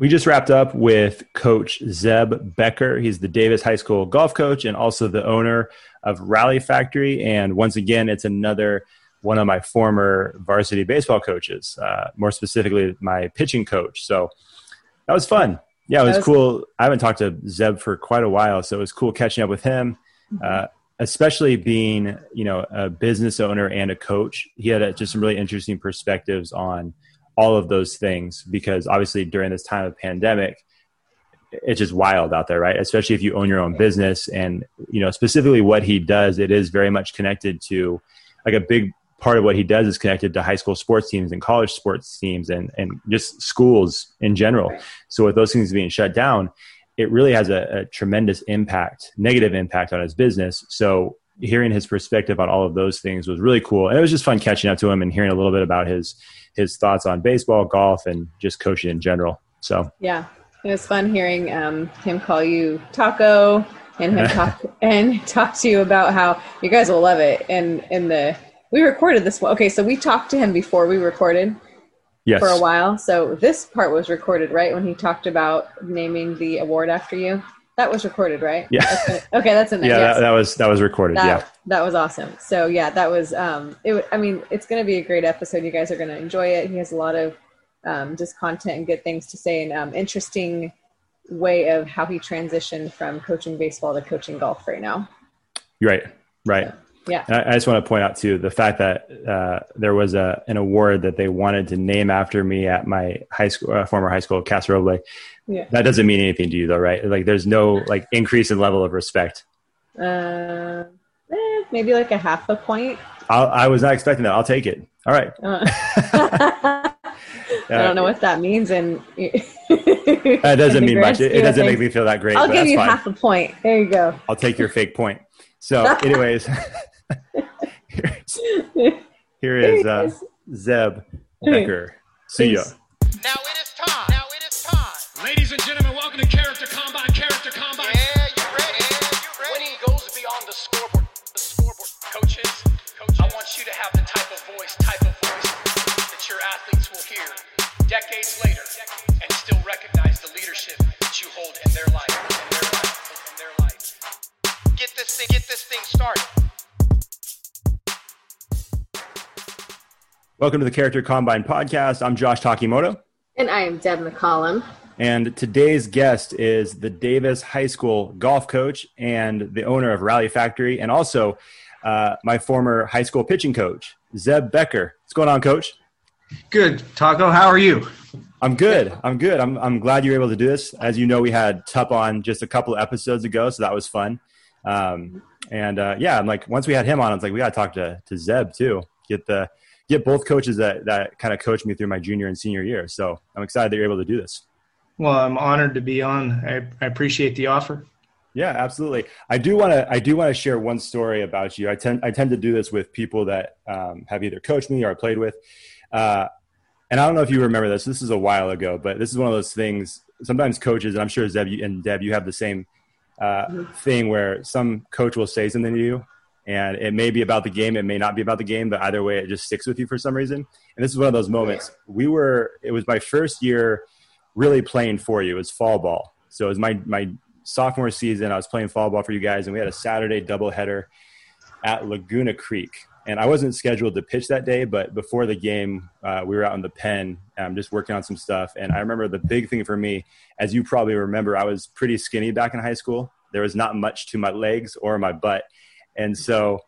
We just wrapped up with Coach Zeb Becker. He's the Davis High School golf coach and also the owner of Rally Factory. And once again, it's another one of my former varsity baseball coaches, uh, more specifically, my pitching coach. So that was fun. Yeah, it was, was cool. I haven't talked to Zeb for quite a while, so it was cool catching up with him. Mm-hmm. Uh, especially being, you know, a business owner and a coach, he had a, just some really interesting perspectives on all of those things because obviously during this time of pandemic it's just wild out there right? Especially if you own your own business and you know specifically what he does it is very much connected to like a big part of what he does is connected to high school sports teams and college sports teams and, and just schools in general. So with those things being shut down it really has a, a tremendous impact negative impact on his business. So hearing his perspective on all of those things was really cool. And it was just fun catching up to him and hearing a little bit about his his thoughts on baseball, golf, and just coaching in general. So yeah, it was fun hearing um, him call you Taco and him talk and talk to you about how you guys will love it. And in the we recorded this one. Okay, so we talked to him before we recorded. Yes. For a while. So this part was recorded, right? When he talked about naming the award after you. That was recorded, right? Yeah. That's okay, that's in there. Yeah, yes. that, that, was that was recorded. That, yeah. That was awesome. So yeah, that was um it I mean, it's going to be a great episode. You guys are going to enjoy it. He has a lot of um, just content and good things to say and um, interesting way of how he transitioned from coaching baseball to coaching golf right now. Right. Right. So, yeah. I, I, just want to point out too the fact that uh, there was a an award that they wanted to name after me at my high school, uh, former high school, Casa Roble. Yeah. That doesn't mean anything to you though, right? Like there's no like increase in level of respect. Uh, eh, maybe like a half a point. I'll, i was not expecting that. I'll take it. All right. Uh, I don't know what that means, and that doesn't mean much. It, it doesn't make me feel that great. I'll give you fine. half a point. There you go. I'll take your fake point. So, anyways, here is uh, Zeb Becker. See ya. Ladies and gentlemen, welcome to Character Combine. Character Combine. Yeah, you ready? Yeah, you ready? Winning goes beyond the scoreboard. The scoreboard. Coaches, coaches, I want you to have the type of voice, type of voice that your athletes will hear decades later and still recognize the leadership that you hold in their life, in their life, in their life. Get this thing, get this thing started. Welcome to the Character Combine podcast. I'm Josh Takimoto. And I am Deb McCollum. And today's guest is the Davis High School golf coach and the owner of Rally Factory, and also uh, my former high school pitching coach, Zeb Becker. What's going on, coach? Good. Taco, how are you? I'm good. I'm good. I'm, I'm glad you're able to do this. As you know, we had Tup on just a couple of episodes ago, so that was fun. Um, and uh, yeah, I'm like, once we had him on, I was like, we got to talk to, to Zeb too. Get the get both coaches that, that kind of coached me through my junior and senior year. So I'm excited that you're able to do this. Well, I'm honored to be on. I, I appreciate the offer. Yeah, absolutely. I do want to. I do want to share one story about you. I tend. I tend to do this with people that um, have either coached me or I played with. Uh, and I don't know if you remember this. This is a while ago, but this is one of those things. Sometimes coaches, and I'm sure Zeb and Deb, you have the same uh, thing where some coach will say something to you, and it may be about the game it may not be about the game but either way it just sticks with you for some reason and this is one of those moments we were it was my first year really playing for you it was fall ball. So it was my my sophomore season i was playing fall ball for you guys and we had a saturday doubleheader at laguna creek. And i wasn't scheduled to pitch that day but before the game uh, we were out in the pen um, just working on some stuff. And i remember the big thing for me as you probably remember i was pretty skinny back in high school. There was not much to my legs or my butt. And so,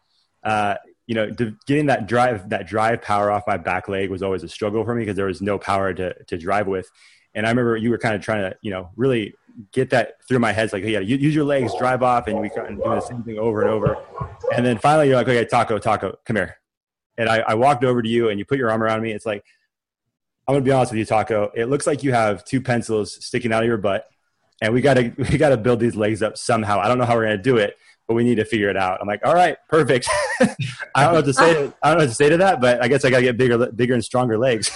uh, you know, getting that drive, that drive power off my back leg was always a struggle for me because there was no power to, to drive with. And I remember you were kind of trying to, you know, really get that through my head. It's like, hey, yeah, use your legs, drive off. And we kind of doing the same thing over and over. And then finally you're like, okay, Taco, Taco, come here. And I, I walked over to you and you put your arm around me. It's like, I'm gonna be honest with you, Taco. It looks like you have two pencils sticking out of your butt, and we gotta we gotta build these legs up somehow. I don't know how we're gonna do it, but we need to figure it out. I'm like, all right, perfect. I don't know what to say. To, I don't know what to say to that, but I guess I got to get bigger, bigger and stronger legs.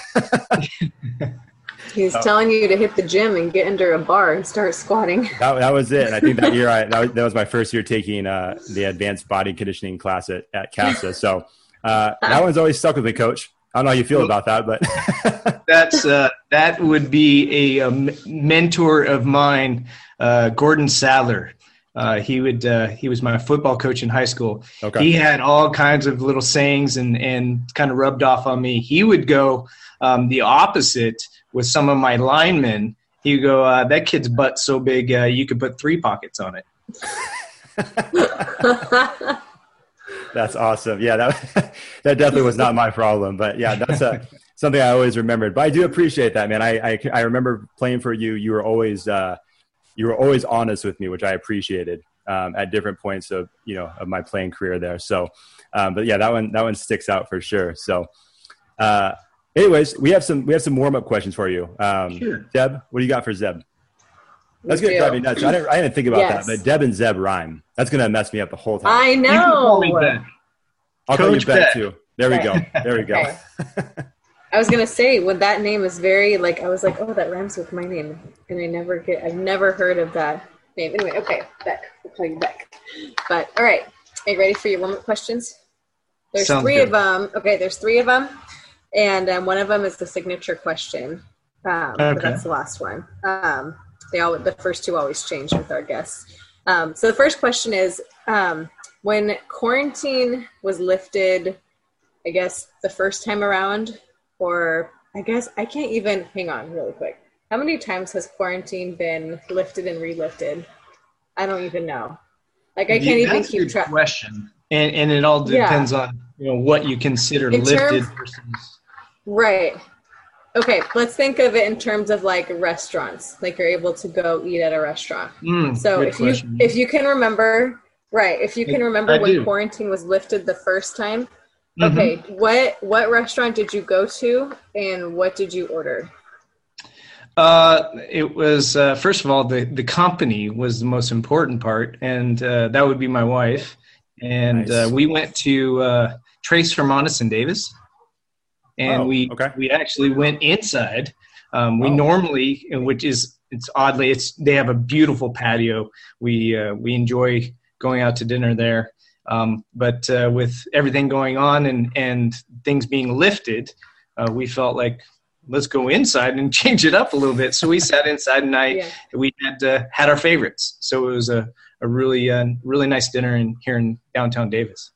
He's so, telling you to hit the gym and get under a bar and start squatting. That, that was it. I think that year, I, that, was, that was my first year taking uh, the advanced body conditioning class at, at CASA. So uh, that one's always stuck with me, coach. I don't know how you feel about that, but that's uh, that would be a, a mentor of mine, uh, Gordon Sadler. Uh, he would uh, he was my football coach in high school. Okay. He had all kinds of little sayings and and kind of rubbed off on me. He would go um, the opposite with some of my linemen. you go, uh, "That kid's butt so big, uh, you could put three pockets on it." that's awesome. Yeah, that that definitely was not my problem, but yeah, that's a, something I always remembered. But I do appreciate that, man. I I, I remember playing for you. You were always uh, you were always honest with me, which I appreciated um, at different points of you know of my playing career there. So, um, but yeah, that one that one sticks out for sure. So, uh, anyways, we have some we have some warm up questions for you. Um, sure. Deb, what do you got for Zeb? That's gonna drive me nuts. I didn't, I didn't think about yes. that, but Deb and Zeb rhyme. That's gonna mess me up the whole time. I know. I'll call you Bet too. There we go. There we go. I was gonna say when that name is very like I was like, oh, that rhymes with my name, and I never get. I've never heard of that name. Anyway, okay, Beck. We'll call you Beck. But all right, are you ready for your warm-up questions? There's Sounds three good. of them. Okay, there's three of them, and um, one of them is the signature question. Um, okay. that's the last one. Um, they all the first two always change with our guests. Um, so the first question is um, when quarantine was lifted, I guess the first time around, or I guess I can't even hang on really quick. How many times has quarantine been lifted and relifted? I don't even know. Like I can't yeah, even keep track. Question, and and it all depends yeah. on you know what you consider in lifted terms, versus. Right. Okay, let's think of it in terms of like restaurants. Like you're able to go eat at a restaurant. Mm, so if question. you if you can remember, right? If you can remember I when do. quarantine was lifted the first time. Mm-hmm. Okay, what what restaurant did you go to, and what did you order? Uh, it was uh, first of all the the company was the most important part, and uh, that would be my wife. And uh, nice. we went to uh, Tres Hermanas Davis and oh, we okay. we actually went inside. Um, we oh. normally, which is it's oddly, it's they have a beautiful patio. We uh, we enjoy going out to dinner there. Um, but uh, with everything going on and and things being lifted, uh, we felt like let's go inside and change it up a little bit. So we sat inside and I yeah. we had uh, had our favorites. So it was a a really uh, really nice dinner in here in downtown Davis.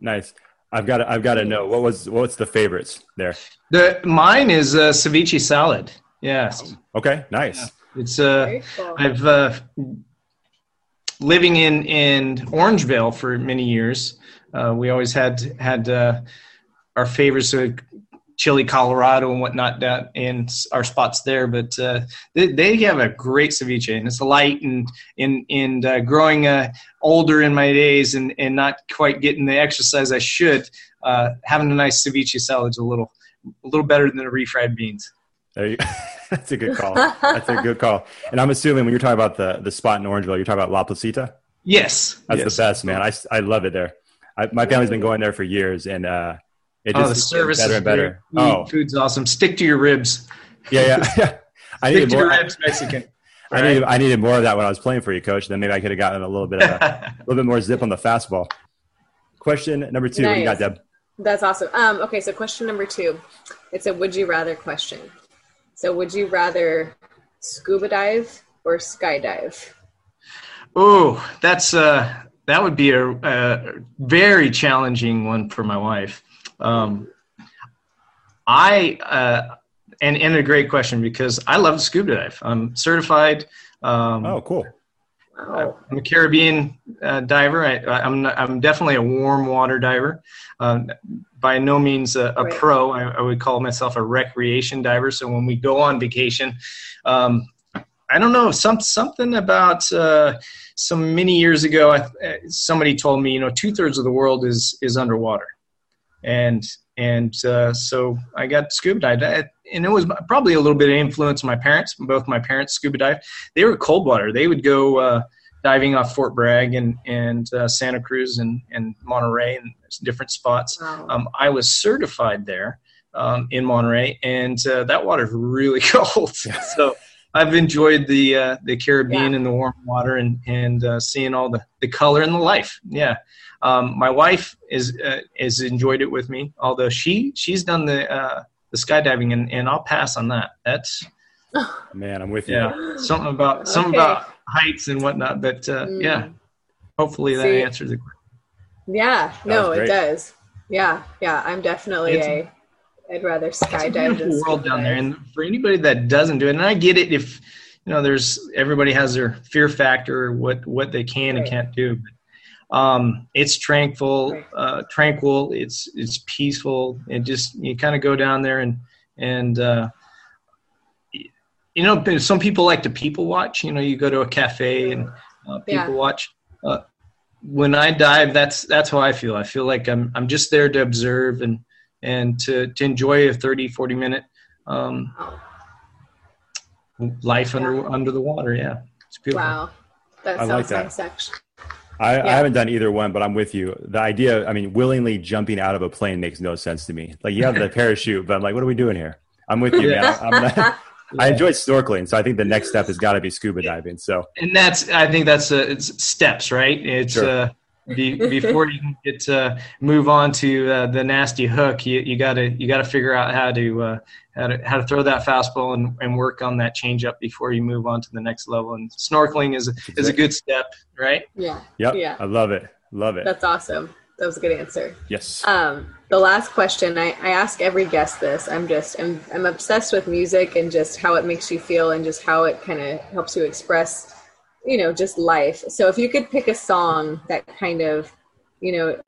Nice. I've got to, I've got to know what was what's the favorites there. The mine is uh, ceviche salad. Yes. Okay. Nice. Yeah. It's uh, cool. I've uh, living in in Orangevale for many years. Uh, we always had had uh, our favorites. Uh, Chile, Colorado, and whatnot down in our spots there. But uh, they, they, have a great ceviche, and it's light and in in uh, growing uh, older in my days and and not quite getting the exercise I should. Uh, having a nice ceviche salad is a little a little better than the refried beans. There you, that's a good call. That's a good call. And I'm assuming when you're talking about the the spot in Orangevale, you're talking about La Placita. Yes, that's yes. the best, man. I I love it there. I, my family's been going there for years, and uh, it oh, the service better and better. Oh, food's awesome. Stick to your ribs. Yeah, yeah. I needed more. ribs, Mexican. I needed I needed more of that when I was playing for you, coach. Then maybe I could have gotten a little bit of a, a little bit more zip on the fastball. Question number two. Nice. What you got, Deb? That's awesome. Um, okay, so question number two. It's a would you rather question. So would you rather scuba dive or skydive? Oh, that's uh that would be a, a very challenging one for my wife. Um, I uh, and and a great question because I love scuba dive. I'm certified. Um, oh, cool. I'm a Caribbean uh, diver. I, am I'm, I'm definitely a warm water diver. Um, by no means a, a right. pro. I, I, would call myself a recreation diver. So when we go on vacation, um, I don't know some something about uh, some many years ago. I, somebody told me, you know, two thirds of the world is is underwater and and uh, so I got scuba dived, and it was probably a little bit of influence of my parents. Both my parents scuba dive. They were cold water. They would go uh, diving off Fort Bragg and and uh, Santa Cruz and and Monterey and different spots. Wow. Um, I was certified there um, in Monterey, and uh, that water is really cold. so I've enjoyed the uh, the Caribbean yeah. and the warm water and and uh, seeing all the, the color and the life. Yeah, um, my wife is uh, has enjoyed it with me. Although she she's done the uh, the skydiving and, and I'll pass on that. That's man, I'm with you. Yeah, something about okay. something about heights and whatnot. But uh, mm. yeah, hopefully that See, answers the question. Yeah, no, it does. Yeah, yeah, I'm definitely it's, a I'd rather skydive. It's a beautiful world down there, and for anybody that doesn't do it, and I get it if you know, there's everybody has their fear factor, what what they can right. and can't do. But, um, it's tranquil, uh, tranquil. It's it's peaceful, and just you kind of go down there and and uh, you know, some people like to people watch. You know, you go to a cafe and uh, people yeah. watch. Uh, when I dive, that's that's how I feel. I feel like I'm I'm just there to observe and and to, to enjoy a 30, 40 minute um, life under yeah. under the water. Yeah, it's beautiful. Wow, that I sounds like that. I, yeah. I, haven't done either one, but I'm with you. The idea, I mean, willingly jumping out of a plane makes no sense to me. Like you have the parachute, but I'm like, what are we doing here? I'm with you, man. I'm not. I enjoy snorkeling, so I think the next step has got to be scuba diving. So, and that's, I think that's uh, it's steps, right? It's sure. uh, be, before you can get to move on to uh, the nasty hook, you, you gotta you gotta figure out how to uh, how to how to throw that fastball and, and work on that changeup before you move on to the next level. And snorkeling is exactly. is a good step, right? Yeah. Yep. Yeah. I love it. Love it. That's awesome. That was a good answer. Yes. Um, the last question I, I ask every guest this. I'm just I'm I'm obsessed with music and just how it makes you feel and just how it kind of helps you express you know just life. So if you could pick a song that kind of you know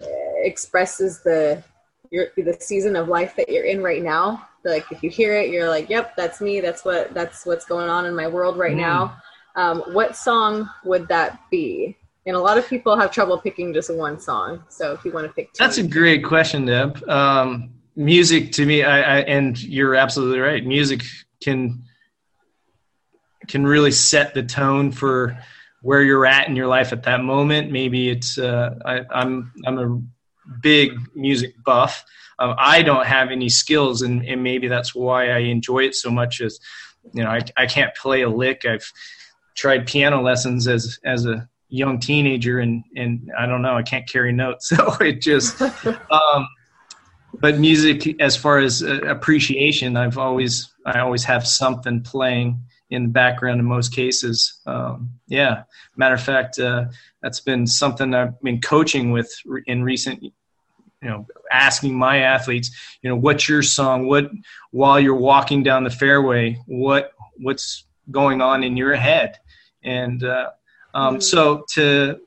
expresses the your the season of life that you're in right now like if you hear it you're like yep that's me. That's what that's what's going on in my world right mm. now. Um, what song would that be? And a lot of people have trouble picking just one song. So if you want to pick two. That's a great question deb. Um, music to me I, I and you're absolutely right. Music can can really set the tone for where you're at in your life at that moment. Maybe it's uh, I, am I'm, I'm a big music buff. Um, I don't have any skills, and, and maybe that's why I enjoy it so much. As you know, I, I can't play a lick. I've tried piano lessons as as a young teenager, and and I don't know, I can't carry notes. So it just. Um, but music, as far as uh, appreciation, I've always I always have something playing in the background in most cases. Um, yeah, matter of fact, uh, that's been something I've been coaching with in recent. You know, asking my athletes, you know, what's your song? What while you're walking down the fairway, what what's going on in your head? And uh, um, mm-hmm. so to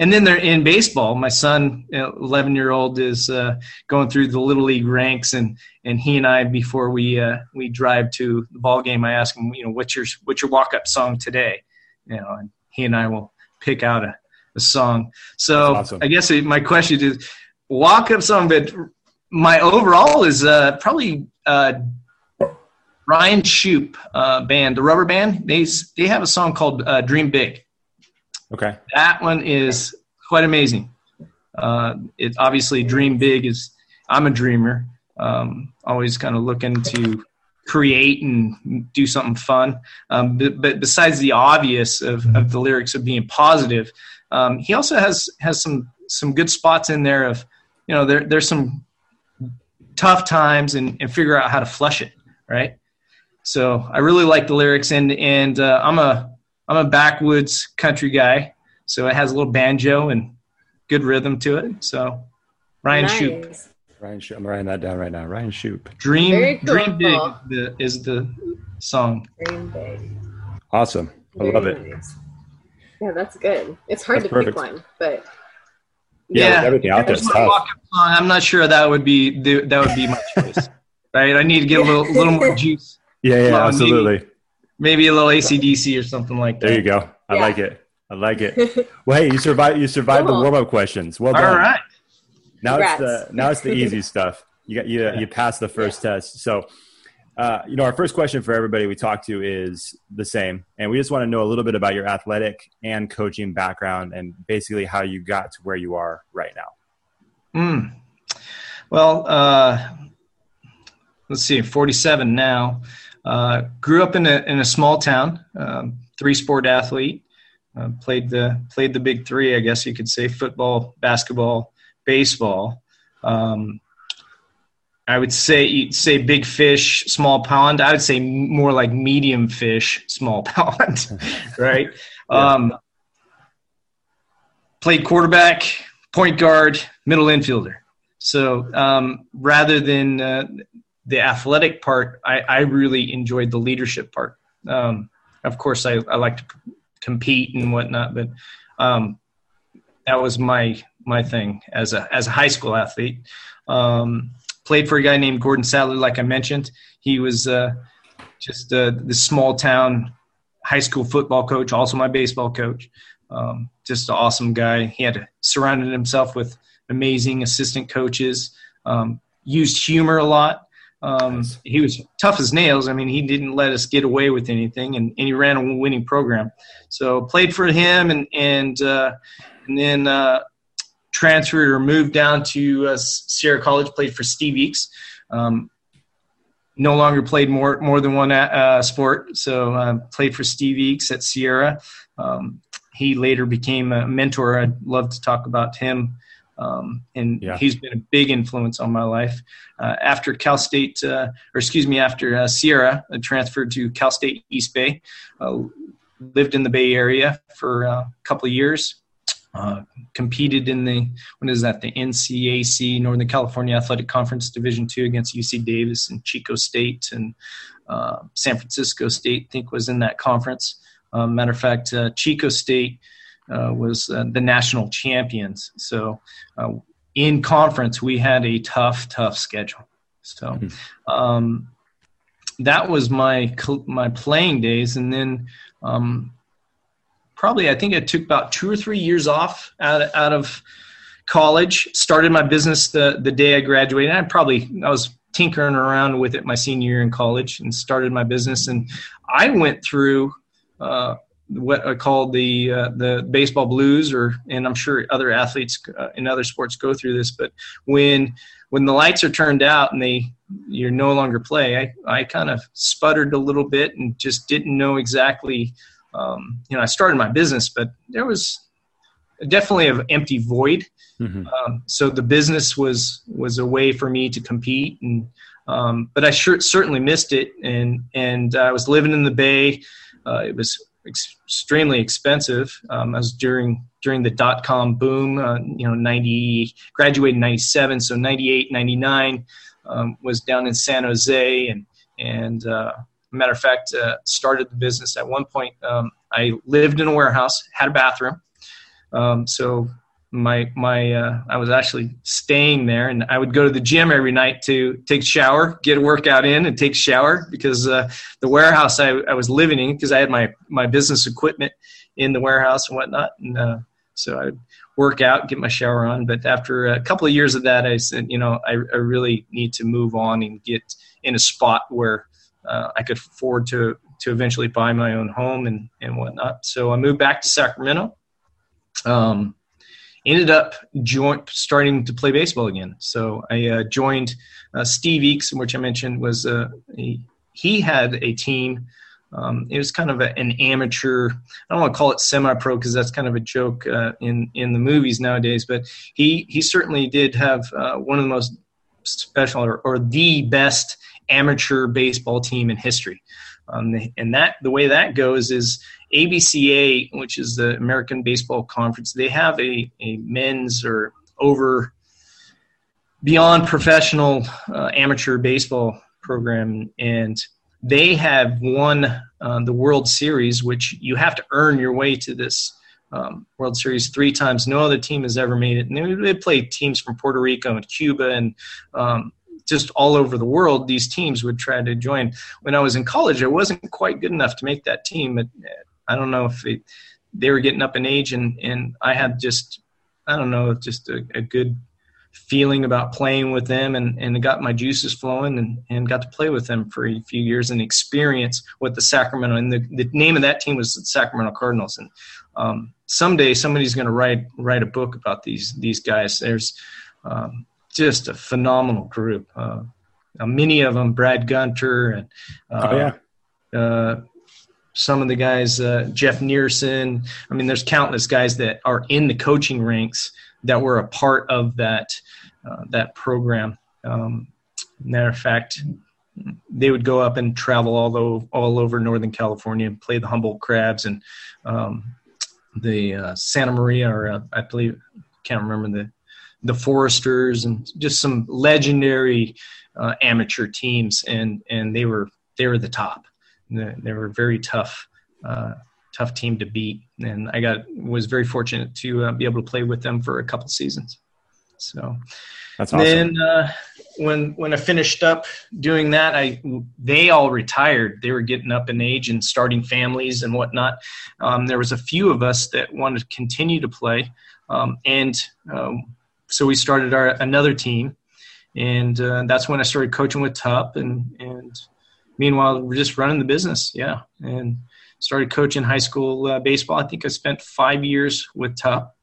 and then they're in baseball. My son, 11 year old, is uh, going through the little league ranks, and and he and I, before we uh, we drive to the ball game, I ask him, you know, what's your what's your walk up song today? You know, and he and I will pick out a, a song. So awesome. I guess my question is walk up song, but my overall is uh, probably uh, Ryan Shupe uh, band, the Rubber Band. They they have a song called uh, Dream Big. Okay. That one is quite amazing. Uh, it obviously dream big is. I'm a dreamer. Um, always kind of looking to create and do something fun. Um, but, but, besides the obvious of, of, the lyrics of being positive, um, he also has has some some good spots in there of you know there there's some tough times and, and figure out how to flush it right. So I really like the lyrics and and uh, I'm a I'm a backwoods country guy, so it has a little banjo and good rhythm to it. So Ryan nice. Shupe. Ryan Shupe. I'm writing that down right now. Ryan Shupe. Dream cool. Dream Big is the, is the song. Dream Big. Awesome. I Very love it. Nice. Yeah, that's good. It's hard that's to perfect. pick one, but yeah, yeah everything out there is tough. I'm not sure that would be the, that would be my choice. right? I need to get a little little more juice. Yeah, yeah, absolutely maybe a little ACDC or something like that. There you go. I yeah. like it. I like it. Well, hey, you survived. You survived cool. the warm up questions. Well done. All right. Now Congrats. it's the now it's the easy stuff. You got you you passed the first yeah. test. So, uh, you know, our first question for everybody we talk to is the same, and we just want to know a little bit about your athletic and coaching background, and basically how you got to where you are right now. Hmm. Well, uh, let's see, forty-seven now. Uh, grew up in a in a small town, um, three sport athlete. Uh, played the played the big three, I guess you could say: football, basketball, baseball. Um, I would say say big fish, small pond. I would say more like medium fish, small pond, right? yeah. um, played quarterback, point guard, middle infielder. So um, rather than uh, the athletic part, I, I, really enjoyed the leadership part. Um, of course, I, I, like to compete and whatnot, but um, that was my my thing as a as a high school athlete. Um, played for a guy named Gordon Sadler, like I mentioned. He was uh, just uh, the small town high school football coach, also my baseball coach. Um, just an awesome guy. He had surrounded himself with amazing assistant coaches. Um, used humor a lot. Um, nice. He was tough as nails. I mean, he didn't let us get away with anything, and, and he ran a winning program. So played for him, and and uh, and then uh, transferred or moved down to uh, Sierra College. Played for Steve Eakes. Um, no longer played more more than one uh, sport, so uh, played for Steve Eakes at Sierra. Um, he later became a mentor. I'd love to talk about him. Um, and yeah. he's been a big influence on my life. Uh, after Cal State, uh, or excuse me, after uh, Sierra, I transferred to Cal State East Bay. Uh, lived in the Bay Area for uh, a couple of years. Uh, competed in the what is that the NCAC Northern California Athletic Conference Division two against UC Davis and Chico State and San Francisco State. I think was in that conference. Um, matter of fact, uh, Chico State uh, was uh, the national champions. So uh, in conference, we had a tough, tough schedule. So mm-hmm. um, that was my my playing days, and then um, probably I think I took about two or three years off out of, out of college. Started my business the the day I graduated. I probably I was tinkering around with it my senior year in college and started my business. And I went through uh, what are called the uh, the baseball blues, or and I'm sure other athletes uh, in other sports go through this. But when when the lights are turned out and they you're no longer play, I I kind of sputtered a little bit and just didn't know exactly. Um, you know, I started my business, but there was definitely an empty void. Mm-hmm. Um, so the business was was a way for me to compete, and um, but I sure certainly missed it, and and I was living in the Bay. Uh, it was ex- extremely expensive. Um, I was during during the dot com boom. Uh, you know, ninety graduated in ninety seven, so 98, 99 um, was down in San Jose, and and uh, matter of fact, uh, started the business at one point. Um, I lived in a warehouse, had a bathroom, um, so my my uh, I was actually staying there, and I would go to the gym every night to take shower, get a workout in, and take shower because uh, the warehouse I, I was living in because I had my my business equipment in the warehouse and whatnot, and uh, so I'd work out, get my shower on. But after a couple of years of that, I said, you know, I, I really need to move on and get in a spot where uh, I could afford to to eventually buy my own home and and whatnot. So I moved back to Sacramento. Um, ended up join, starting to play baseball again. So I uh, joined uh, Steve Eakes, which I mentioned was uh, he had a team. Um, it was kind of a, an amateur. I don't want to call it semi-pro because that's kind of a joke uh, in in the movies nowadays. But he he certainly did have uh, one of the most special or, or the best amateur baseball team in history. Um, and that the way that goes is ABCA, which is the American Baseball Conference, they have a, a men's or over beyond professional uh, amateur baseball program, and they have won uh, the World Series, which you have to earn your way to this um, World Series three times. No other team has ever made it. And they, they play teams from Puerto Rico and Cuba and um, just all over the world, these teams would try to join. When I was in college, I wasn't quite good enough to make that team. But I don't know if it, they were getting up in age, and and I had just I don't know just a, a good feeling about playing with them and, and got my juices flowing and, and got to play with them for a few years and experience what the Sacramento and the, the name of that team was the Sacramento Cardinals and um, someday somebody's going to write write a book about these these guys there's um, just a phenomenal group. Uh, uh, many of them, Brad Gunter and uh, oh yeah. Uh, some of the guys, uh, Jeff Nearson. I mean, there's countless guys that are in the coaching ranks that were a part of that uh, that program. Um, matter of fact, they would go up and travel all over, all over Northern California and play the Humboldt Crabs and um, the uh, Santa Maria, or uh, I believe, can't remember the the Foresters, and just some legendary uh, amateur teams, and and they were they were the top. They were a very tough, uh, tough team to beat, and I got was very fortunate to uh, be able to play with them for a couple seasons. So that's awesome. Then uh, when when I finished up doing that, I they all retired. They were getting up in age and starting families and whatnot. Um, there was a few of us that wanted to continue to play, um, and um, so we started our another team, and uh, that's when I started coaching with Tup and and meanwhile, we're just running the business. Yeah. And started coaching high school uh, baseball. I think I spent five years with Tup.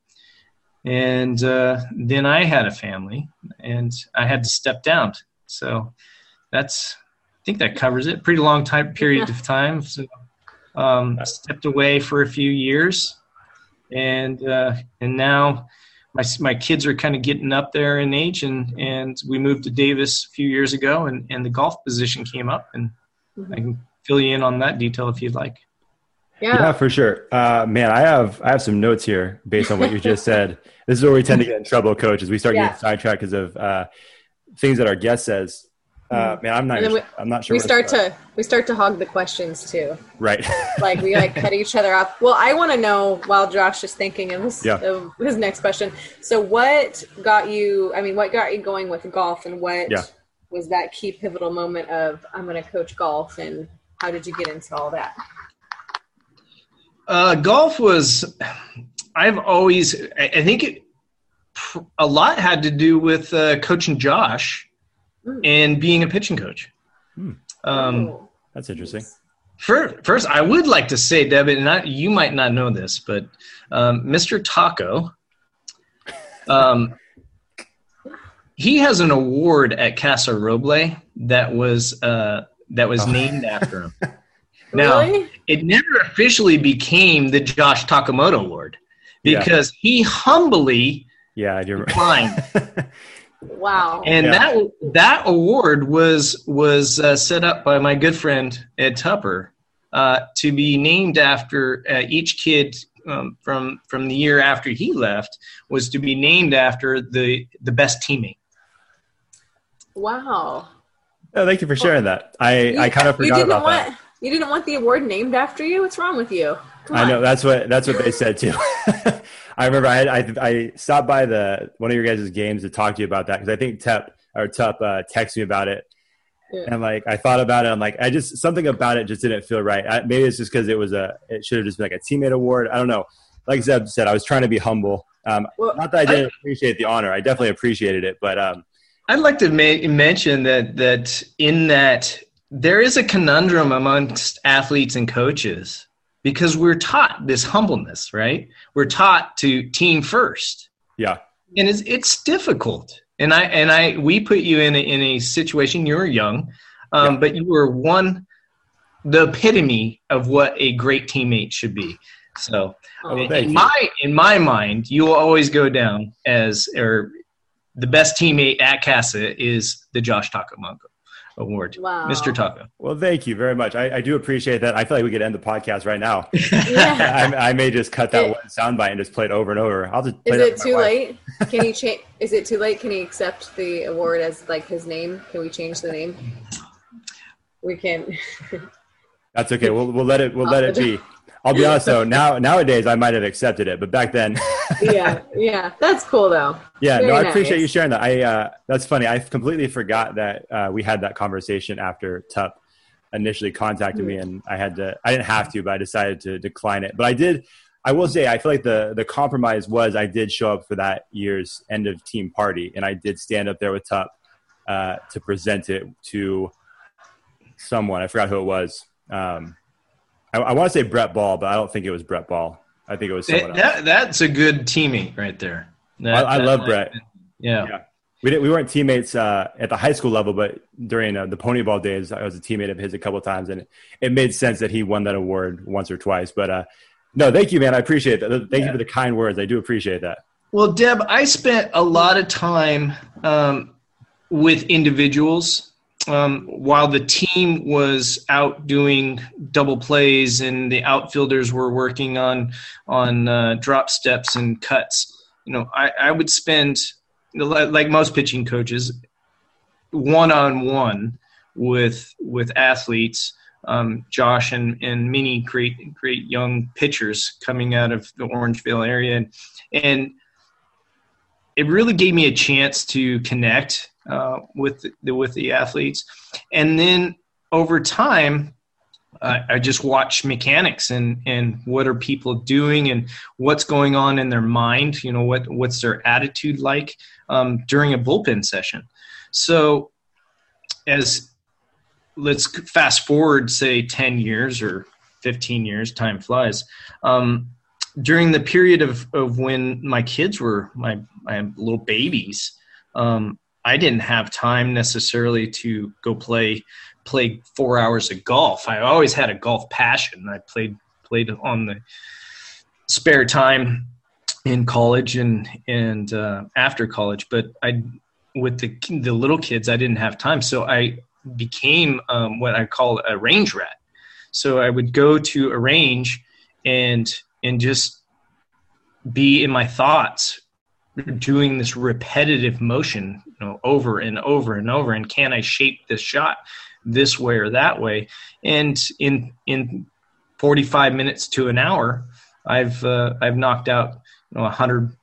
And uh, then I had a family and I had to step down. So that's, I think that covers it. Pretty long time period of time. So um, stepped away for a few years. And, uh, and now, my, my kids are kind of getting up there in age and, and we moved to Davis a few years ago and, and the golf position came up and Mm-hmm. I can fill you in on that detail if you'd like. Yeah, yeah for sure. Uh, man, I have I have some notes here based on what you just said. This is where we tend to get in trouble, coach, as we start yeah. getting sidetracked because of uh, things that our guest says. Uh, mm-hmm. man, I'm not. We, I'm not sure. We start to, to we start to hog the questions too. Right. like we like cut each other off. Well, I want to know while Josh is thinking of his, yeah. of his next question. So, what got you? I mean, what got you going with golf, and what yeah was that key pivotal moment of I'm going to coach golf, and how did you get into all that? Uh, golf was, I've always, I think it, a lot had to do with uh, coaching Josh mm. and being a pitching coach. Mm. Um, oh. That's interesting. First, first, I would like to say, Deb, and you might not know this, but um, Mr. Taco, um, he has an award at Casa Roble that was uh, that was oh. named after him. now, really? it never officially became the Josh Takamoto Award because yeah. he humbly yeah declined. wow! And yeah. that that award was was uh, set up by my good friend Ed Tupper uh, to be named after uh, each kid um, from from the year after he left was to be named after the the best teammate. Wow. Oh, thank you for sharing that. I, you, I kind of forgot about want, that. You didn't want the award named after you? What's wrong with you? Come I know that's what that's what they said too. I remember I, I, I stopped by the one of your guys' games to talk to you about that because I think Tep or Tup uh, texted me about it, yeah. and like I thought about it. I'm like I just something about it just didn't feel right. I, maybe it's just because it was a it should have just been like a teammate award. I don't know. Like Zeb said, I was trying to be humble. Um, well, not that I didn't I, appreciate the honor. I definitely appreciated it, but um, I'd like to ma- mention that that in that there is a conundrum amongst athletes and coaches because we're taught this humbleness, right? We're taught to team first. Yeah. And it's it's difficult. And I and I we put you in a, in a situation you were young, um, yeah. but you were one the epitome of what a great teammate should be. So oh, in, my in my mind, you will always go down as or the best teammate at Casa is the Josh Takamoto Award, wow. Mr. Taco. Well, thank you very much. I, I, do appreciate that. I feel like we could end the podcast right now. yeah. I, I, may just cut that it, one soundbite and just play it over and over. I'll just. is it too late? Can he change? Is it too late? Can he accept the award as like his name? Can we change the name? We can. That's okay. We'll we'll let it we'll let it be. I'll be honest though. Now nowadays, I might have accepted it, but back then. yeah, yeah, that's cool though. Yeah, Very no, I nice. appreciate you sharing that. I uh, that's funny. I completely forgot that uh, we had that conversation after Tup initially contacted mm-hmm. me, and I had to. I didn't have to, but I decided to decline it. But I did. I will say, I feel like the the compromise was I did show up for that year's end of team party, and I did stand up there with Tup uh, to present it to someone. I forgot who it was. Um, I, I want to say Brett Ball, but I don't think it was Brett Ball. I think it was someone that, else. That's a good teammate right there. That, I, I love Brett. Yeah. yeah. we didn't we weren't teammates uh, at the high school level, but during uh, the Ponyball days, I was a teammate of his a couple times, and it made sense that he won that award once or twice. But uh, no, thank you, man. I appreciate that. Thank yeah. you for the kind words. I do appreciate that. Well, Deb, I spent a lot of time um, with individuals um, while the team was out doing double plays and the outfielders were working on on uh, drop steps and cuts. You know, I, I would spend like most pitching coaches one on one with with athletes. Um, Josh and, and many great great young pitchers coming out of the Orangevale area, and, and it really gave me a chance to connect uh, with the, with the athletes, and then over time, uh, I just watch mechanics and and what are people doing and what's going on in their mind. You know what what's their attitude like um, during a bullpen session. So as let's fast forward say 10 years or 15 years time flies um, during the period of, of when my kids were my, my little babies um, i didn't have time necessarily to go play play four hours of golf. I always had a golf passion. I played played on the spare time in college and and uh, after college but i with the the little kids i didn't have time. So i became um, what I call a range rat. So I would go to a range and and just be in my thoughts doing this repetitive motion you know over and over and over and can i shape this shot this way or that way and in in 45 minutes to an hour i've uh, i've knocked out you know 100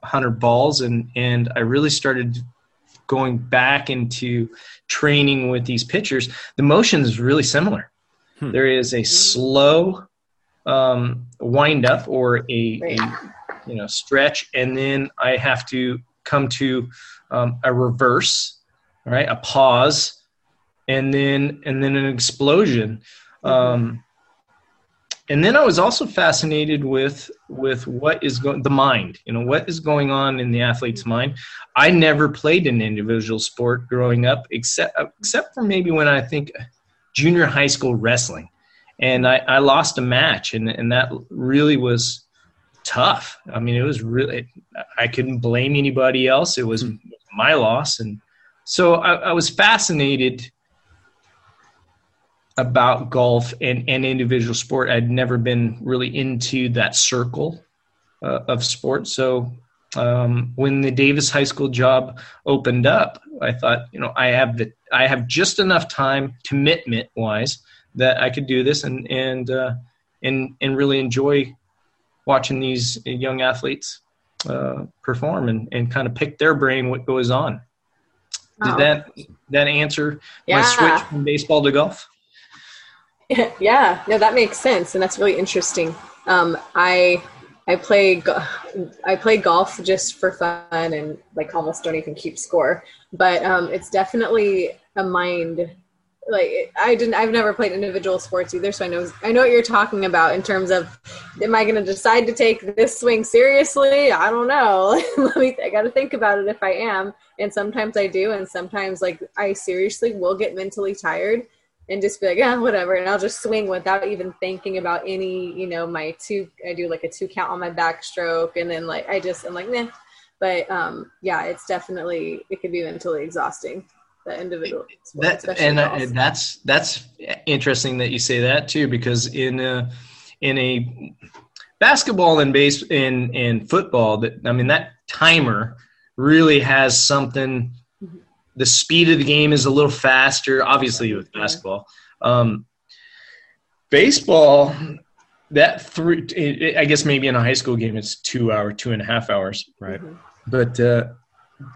100 balls and and i really started going back into training with these pitchers, the motion is really similar. Hmm. There is a slow um, wind up or a, a, you know stretch, and then I have to come to um, a reverse, right? A pause, and then and then an explosion. Um, and then I was also fascinated with with what is going the mind. You know, what is going on in the athlete's mind. I never played an individual sport growing up, except except for maybe when I think junior high school wrestling, and I, I lost a match, and and that really was tough. I mean, it was really I couldn't blame anybody else. It was my loss, and so I, I was fascinated about golf and, and individual sport. I'd never been really into that circle uh, of sport. So um, when the Davis High School job opened up, I thought, you know, I have the I have just enough time, commitment wise, that I could do this and and uh, and and really enjoy watching these young athletes uh, perform and, and kind of pick their brain what goes on. Did that that answer yeah. my switch from baseball to golf? yeah, no, that makes sense, and that's really interesting. Um, I I play I play golf just for fun and like almost don't even keep score, but um, it's definitely a mind. Like I didn't, I've never played individual sports either, so I know I know what you're talking about in terms of, am I going to decide to take this swing seriously? I don't know. Let me, I got to think about it if I am, and sometimes I do, and sometimes like I seriously will get mentally tired and just be like, yeah, whatever. And I'll just swing without even thinking about any, you know, my two, I do like a two count on my backstroke. And then like, I just, I'm like, nah. But um, yeah, it's definitely, it can be mentally exhausting. The individual. Sport, that, and, uh, that's, that's interesting that you say that too, because in a, in a basketball and base in, in football that, I mean, that timer really has something the speed of the game is a little faster, obviously with basketball. Um, baseball, that three, I guess maybe in a high school game it's two hour, two and a half hours, right? Mm-hmm. But uh,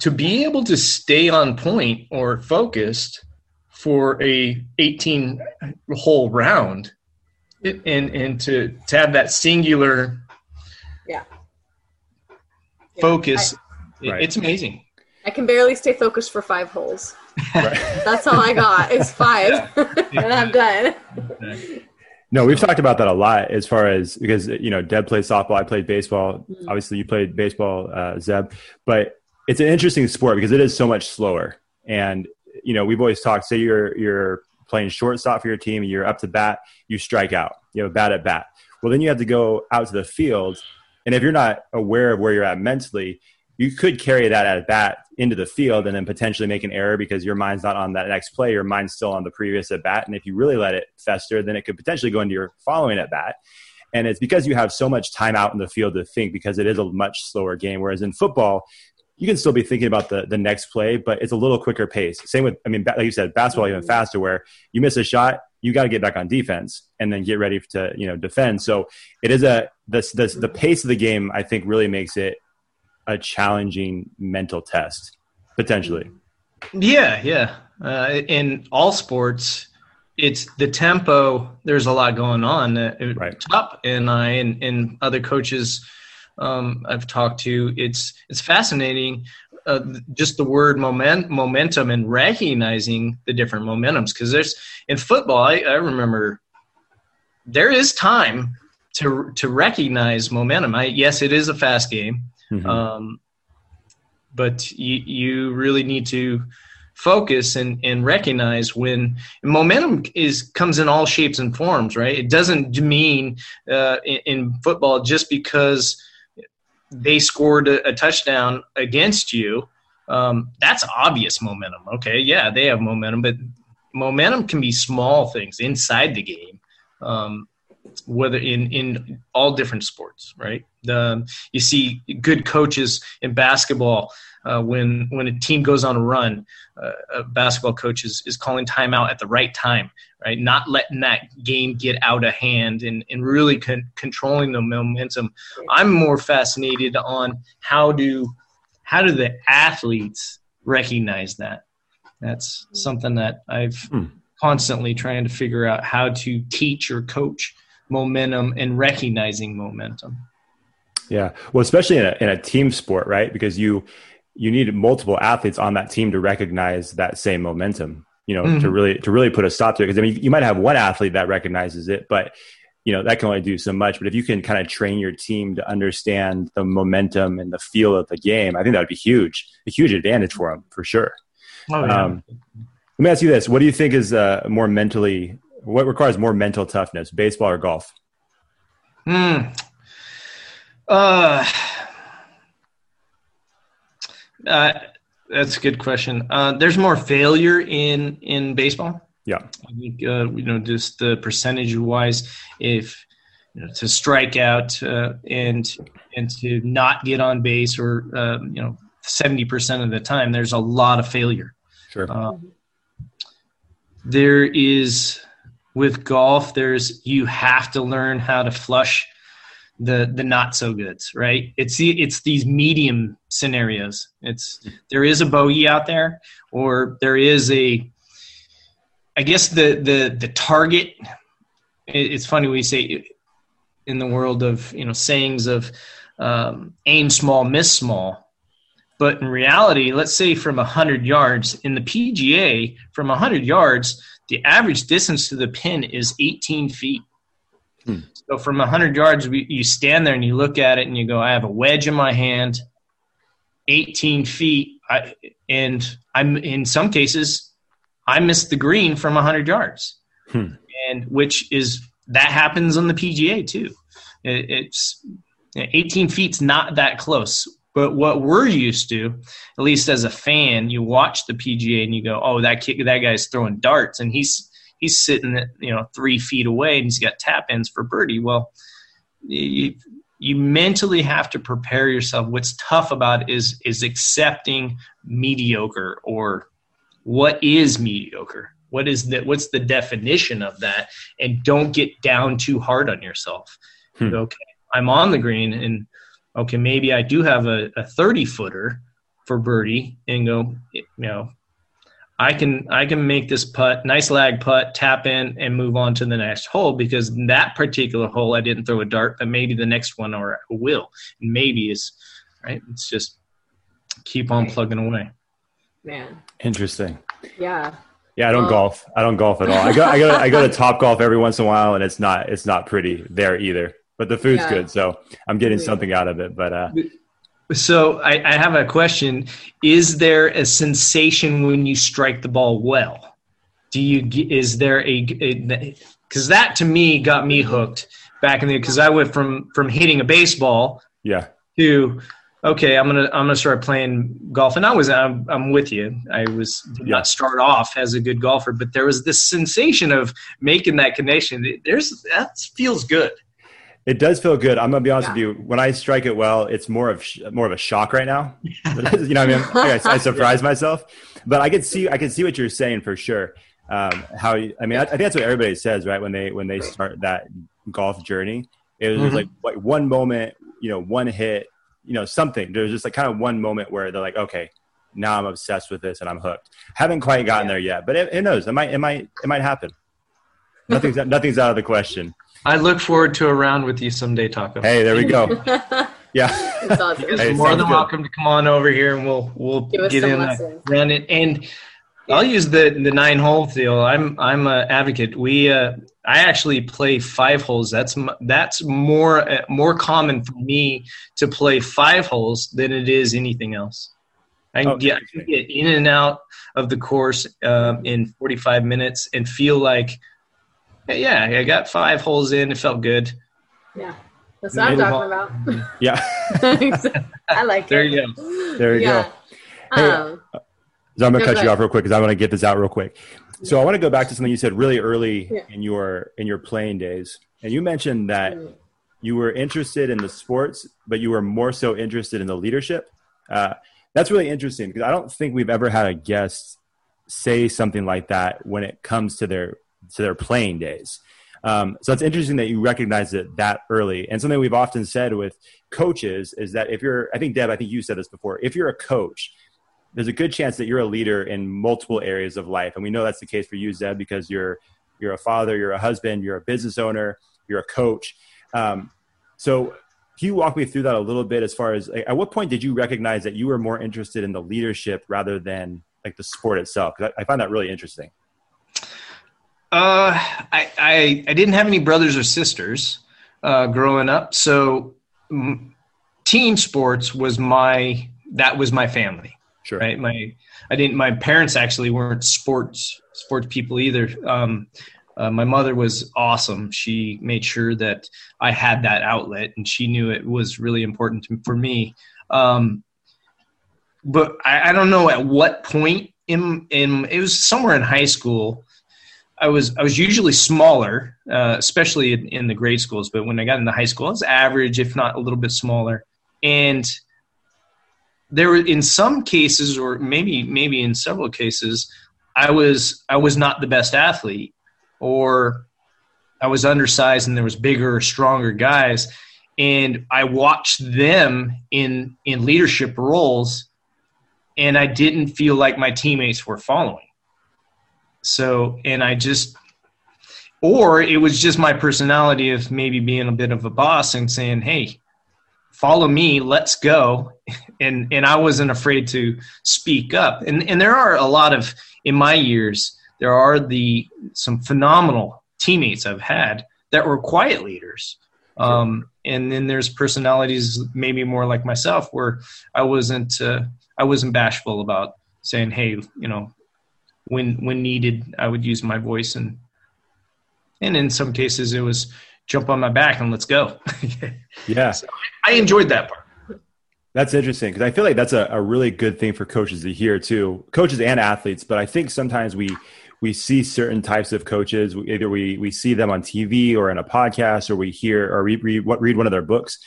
to be able to stay on point or focused for a 18 hole round, it, and and to to have that singular, yeah, focus, yeah, I, it, it's amazing. I can barely stay focused for five holes. Right. That's all I got it's five, and I'm done. No, we've talked about that a lot as far as because you know Deb plays softball, I played baseball. Mm-hmm. Obviously, you played baseball, uh, Zeb. But it's an interesting sport because it is so much slower. And you know, we've always talked. Say you're you're playing shortstop for your team, and you're up to bat, you strike out, you have a bat at bat. Well, then you have to go out to the field, and if you're not aware of where you're at mentally, you could carry that at bat into the field and then potentially make an error because your mind's not on that next play, your mind's still on the previous at bat. And if you really let it fester, then it could potentially go into your following at bat. And it's because you have so much time out in the field to think because it is a much slower game. Whereas in football, you can still be thinking about the, the next play, but it's a little quicker pace. Same with, I mean, like you said, basketball even faster where you miss a shot, you got to get back on defense and then get ready to, you know, defend. So it is a, this, this, the pace of the game, I think really makes it a challenging mental test potentially. Yeah. Yeah. Uh, in all sports, it's the tempo. There's a lot going on. Uh, right. Tup and I and, and other coaches um, I've talked to, it's it's fascinating. Uh, just the word moment, momentum and recognizing the different momentums because there's in football. I, I remember there is time to to recognize momentum. I, yes, it is a fast game, mm-hmm. um, but you you really need to focus and, and recognize when momentum is comes in all shapes and forms right it doesn't mean uh, in, in, football just because they scored a, a touchdown against you um, that's obvious momentum okay? Yeah they have momentum but momentum can be small things inside the game um, whether in in all different sports right? The, you see good coaches in basketball uh, when when a team goes on a run, uh, a basketball coach is, is calling timeout at the right time, right? Not letting that game get out of hand and, and really con- controlling the momentum. I'm more fascinated on how do how do the athletes recognize that? That's something that I've hmm. constantly trying to figure out how to teach or coach momentum and recognizing momentum. Yeah. Well, especially in a, in a team sport, right? Because you, you need multiple athletes on that team to recognize that same momentum you know mm-hmm. to really to really put a stop to it. Because i mean you might have one athlete that recognizes it but you know that can only do so much. But if you can kind of train your team to understand the momentum and the feel of the game i think that would be huge a huge advantage for them for sure. Oh, yeah. um, let me ask you this. What do you think is uh, more mentally what requires more mental toughness baseball or golf? Hmm. Uh uh, that's a good question. Uh, there's more failure in in baseball. Yeah, I think uh, you know just the percentage wise, if you know, to strike out uh, and and to not get on base or uh, you know seventy percent of the time, there's a lot of failure. Sure. Uh, there is with golf. There's you have to learn how to flush the the not so goods, right? It's the, it's these medium scenarios. It's there is a bogey out there, or there is a. I guess the the the target. It's funny we say in the world of you know sayings of um, aim small, miss small. But in reality, let's say from 100 yards in the PGA, from 100 yards, the average distance to the pin is 18 feet. Hmm. So from 100 yards, you stand there and you look at it and you go, I have a wedge in my hand, 18 feet. I, and I'm in some cases, I missed the green from 100 yards. Hmm. And which is that happens on the PGA too. It, it's 18 feet's not that close. But what we're used to, at least as a fan, you watch the PGA and you go, "Oh, that that guy's throwing darts," and he's he's sitting at you know three feet away and he's got tap ins for birdie. Well, you, you mentally have to prepare yourself. What's tough about it is is accepting mediocre or what is mediocre. What is that? What's the definition of that? And don't get down too hard on yourself. Hmm. Okay, I'm on the green, and okay, maybe I do have a, a 30 footer for birdie, and go, you know, I can I can make this putt, nice lag putt, tap in, and move on to the next hole because that particular hole I didn't throw a dart, but maybe the next one or will. Maybe is right. It's just keep on plugging away. Man. Interesting. Yeah. Yeah, I don't golf. I don't golf at all. I go I go I go to Top Golf every once in a while, and it's not it's not pretty there either. But the food's yeah. good, so I'm getting yeah. something out of it. But uh, So I, I have a question. Is there a sensation when you strike the ball well? Do you is there a because that to me got me hooked back in the because I went from from hitting a baseball yeah to okay I'm gonna I'm gonna start playing golf and I was I'm, I'm with you I was did yeah. not start off as a good golfer but there was this sensation of making that connection there's that feels good it does feel good. I'm gonna be honest yeah. with you. When I strike it well, it's more of sh- more of a shock right now. you know, what I mean, I, I surprise myself, but I can see I can see what you're saying for sure. Um, how I mean, I, I, think that's what everybody says, right? When they when they start that golf journey, it was mm-hmm. like like one moment, you know, one hit, you know, something. There's just like kind of one moment where they're like, okay, now I'm obsessed with this and I'm hooked. Haven't quite gotten yeah. there yet, but it, it knows it might it might it might happen. Nothing's nothing's out of the question. I look forward to a round with you someday, Taco. Hey, there we go. yeah, awesome. hey, more than good. welcome to come on over here, and we'll we'll get in run it. And I'll use the the nine hole deal. I'm I'm an advocate. We uh, I actually play five holes. That's that's more uh, more common for me to play five holes than it is anything else. I can, get, I can get in and out of the course um, in 45 minutes and feel like yeah, I got five holes in. It felt good. Yeah. That's what I'm talking about. Yeah. I like there it. You go. There you yeah. go. Hey, um, so I'm going to cut you off real quick because I want to get this out real quick. So I want to go back to something you said really early yeah. in your in your playing days, and you mentioned that mm. you were interested in the sports, but you were more so interested in the leadership. Uh, that's really interesting because I don't think we've ever had a guest say something like that when it comes to their to their playing days. Um, so it's interesting that you recognize it that early. And something we've often said with coaches is that if you're, I think Deb, I think you said this before, if you're a coach, there's a good chance that you're a leader in multiple areas of life. And we know that's the case for you, Zeb, because you're, you're a father, you're a husband, you're a business owner, you're a coach. Um, so can you walk me through that a little bit as far as like, at what point did you recognize that you were more interested in the leadership rather than like the sport itself? Because I, I find that really interesting. Uh, I, I, I didn't have any brothers or sisters uh, growing up, so m- team sports was my that was my family. Sure. Right. My I didn't. My parents actually weren't sports sports people either. Um, uh, my mother was awesome. She made sure that I had that outlet, and she knew it was really important to, for me. Um, but I, I, don't know at what point in in it was somewhere in high school I was I was usually smaller, uh, especially in, in, the grade schools. But when I got into high school, I was average, if not a little bit smaller. And there were in some cases, or maybe maybe in several cases, I was I was not the best athlete, or I was undersized, and there was bigger, stronger guys. And I watched them in in leadership roles, and I didn't feel like my teammates were following so, and I just, or it was just my personality of maybe being a bit of a boss and saying, "Hey, follow me, let's go," and and I wasn't afraid to speak up. And and there are a lot of in my years, there are the some phenomenal teammates I've had that were quiet leaders. Um, and then there's personalities maybe more like myself where I wasn't uh, I wasn't bashful about saying, "Hey, you know, when when needed, I would use my voice and and in some cases it was jump on my back and let's go. yeah, so I enjoyed that part. That's interesting because I feel like that's a, a really good thing for coaches to hear too, coaches and athletes. But I think sometimes we we see certain types of coaches. Either we we see them on TV or in a podcast, or we hear or we read, read one of their books,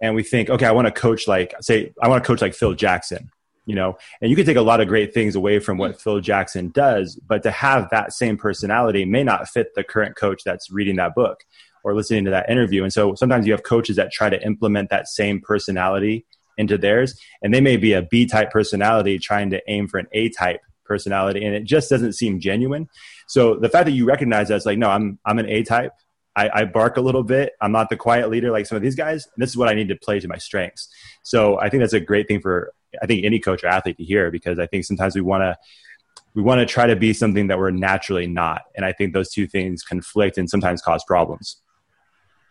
and we think, okay, I want to coach like say I want to coach like Phil Jackson, you know and you can take a lot of great things away from what mm. phil jackson does but to have that same personality may not fit the current coach that's reading that book or listening to that interview and so sometimes you have coaches that try to implement that same personality into theirs and they may be a b type personality trying to aim for an a type personality and it just doesn't seem genuine so the fact that you recognize that's like no i'm i'm an a type I, I, bark a little bit. I'm not the quiet leader like some of these guys. And this is what I need to play to my strengths. So I think that's a great thing for I think any coach or athlete to hear because I think sometimes we want to we want to try to be something that we're naturally not, and I think those two things conflict and sometimes cause problems.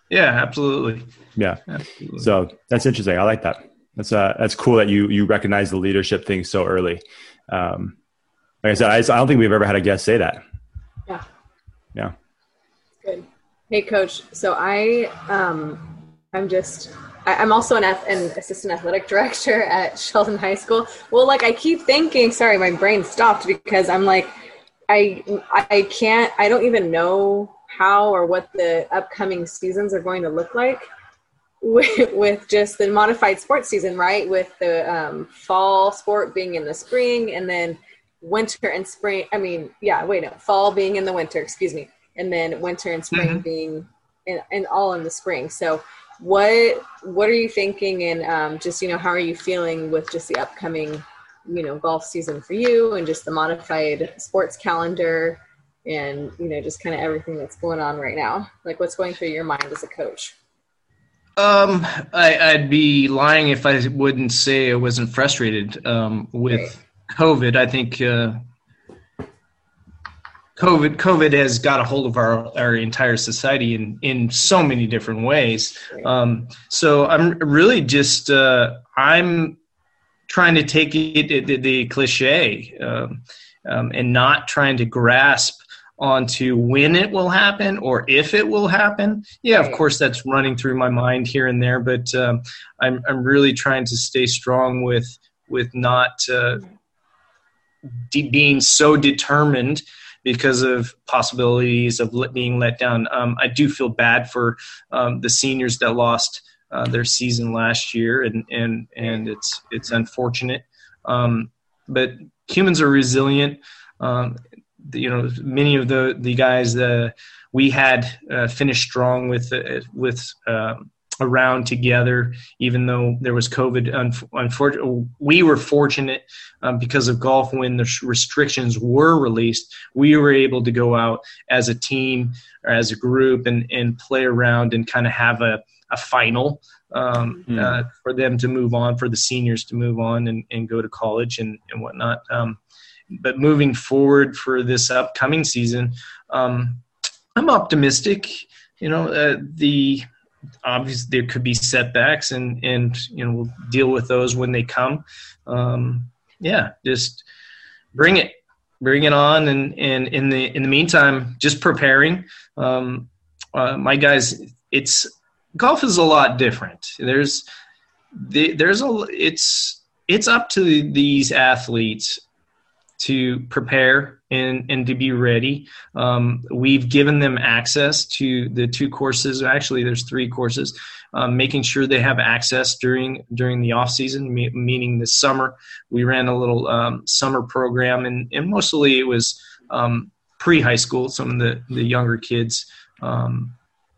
Yeah, absolutely. Yeah. Absolutely. So that's interesting. I like that. That's uh, that's cool that you you recognize the leadership thing so early. Um, like I said, I, I don't think we've ever had a guest say that. Yeah. Yeah. Good. Hey, coach. So I, um, I'm just, I, am also an, an assistant athletic director at Sheldon High School. Well, like I keep thinking, sorry, my brain stopped because I'm like, I, I can't, I don't even know how or what the upcoming seasons are going to look like with, with just the modified sports season, right? With the um, fall sport being in the spring and then winter and spring. I mean, yeah, wait, no, fall being in the winter, excuse me, and then winter and spring mm-hmm. being in, in, all in the spring. So, what what are you thinking, and um, just you know, how are you feeling with just the upcoming, you know, golf season for you, and just the modified sports calendar, and you know, just kind of everything that's going on right now? Like, what's going through your mind as a coach? Um, I, would be lying if I wouldn't say I wasn't frustrated um, with. Right COVID, I think uh, COVID COVID has got a hold of our our entire society in in so many different ways. Um, so I'm really just uh, I'm trying to take it the, the cliche um, um, and not trying to grasp onto when it will happen or if it will happen. Yeah, of course, that's running through my mind here and there, but um, I'm I'm really trying to stay strong with with not uh, de- being so determined because of possibilities of being let down. Um, I do feel bad for um, the seniors that lost uh, their season last year, and and and it's it's unfortunate. Um, but humans are resilient. Um, you know, many of the the guys that we had uh, finished strong with uh, with um, around together, even though there was COVID. Unfortunately, we were fortunate um, because of golf when the restrictions were released. We were able to go out as a team or as a group and, and play around and kind of have a, a final um, mm. uh, for them to move on, for the seniors to move on and, and go to college and, and whatnot. Um, but moving forward for this upcoming season, um, I'm optimistic. You know, uh, the obviously there could be setbacks and and you know we'll deal with those when they come. Um, yeah just bring it bring it on. And and in the in the meantime just preparing. Um, uh, my guys it's golf is a lot different. There's the, there's a it's it's up to these athletes to prepare and, and to be ready. Um, we've given them access to the two courses. Actually, there's three courses. Um, making sure they have access during during the off season, me- meaning this summer. We ran a little um, summer program, and, and mostly it was um, pre high school. Some of the the younger kids um,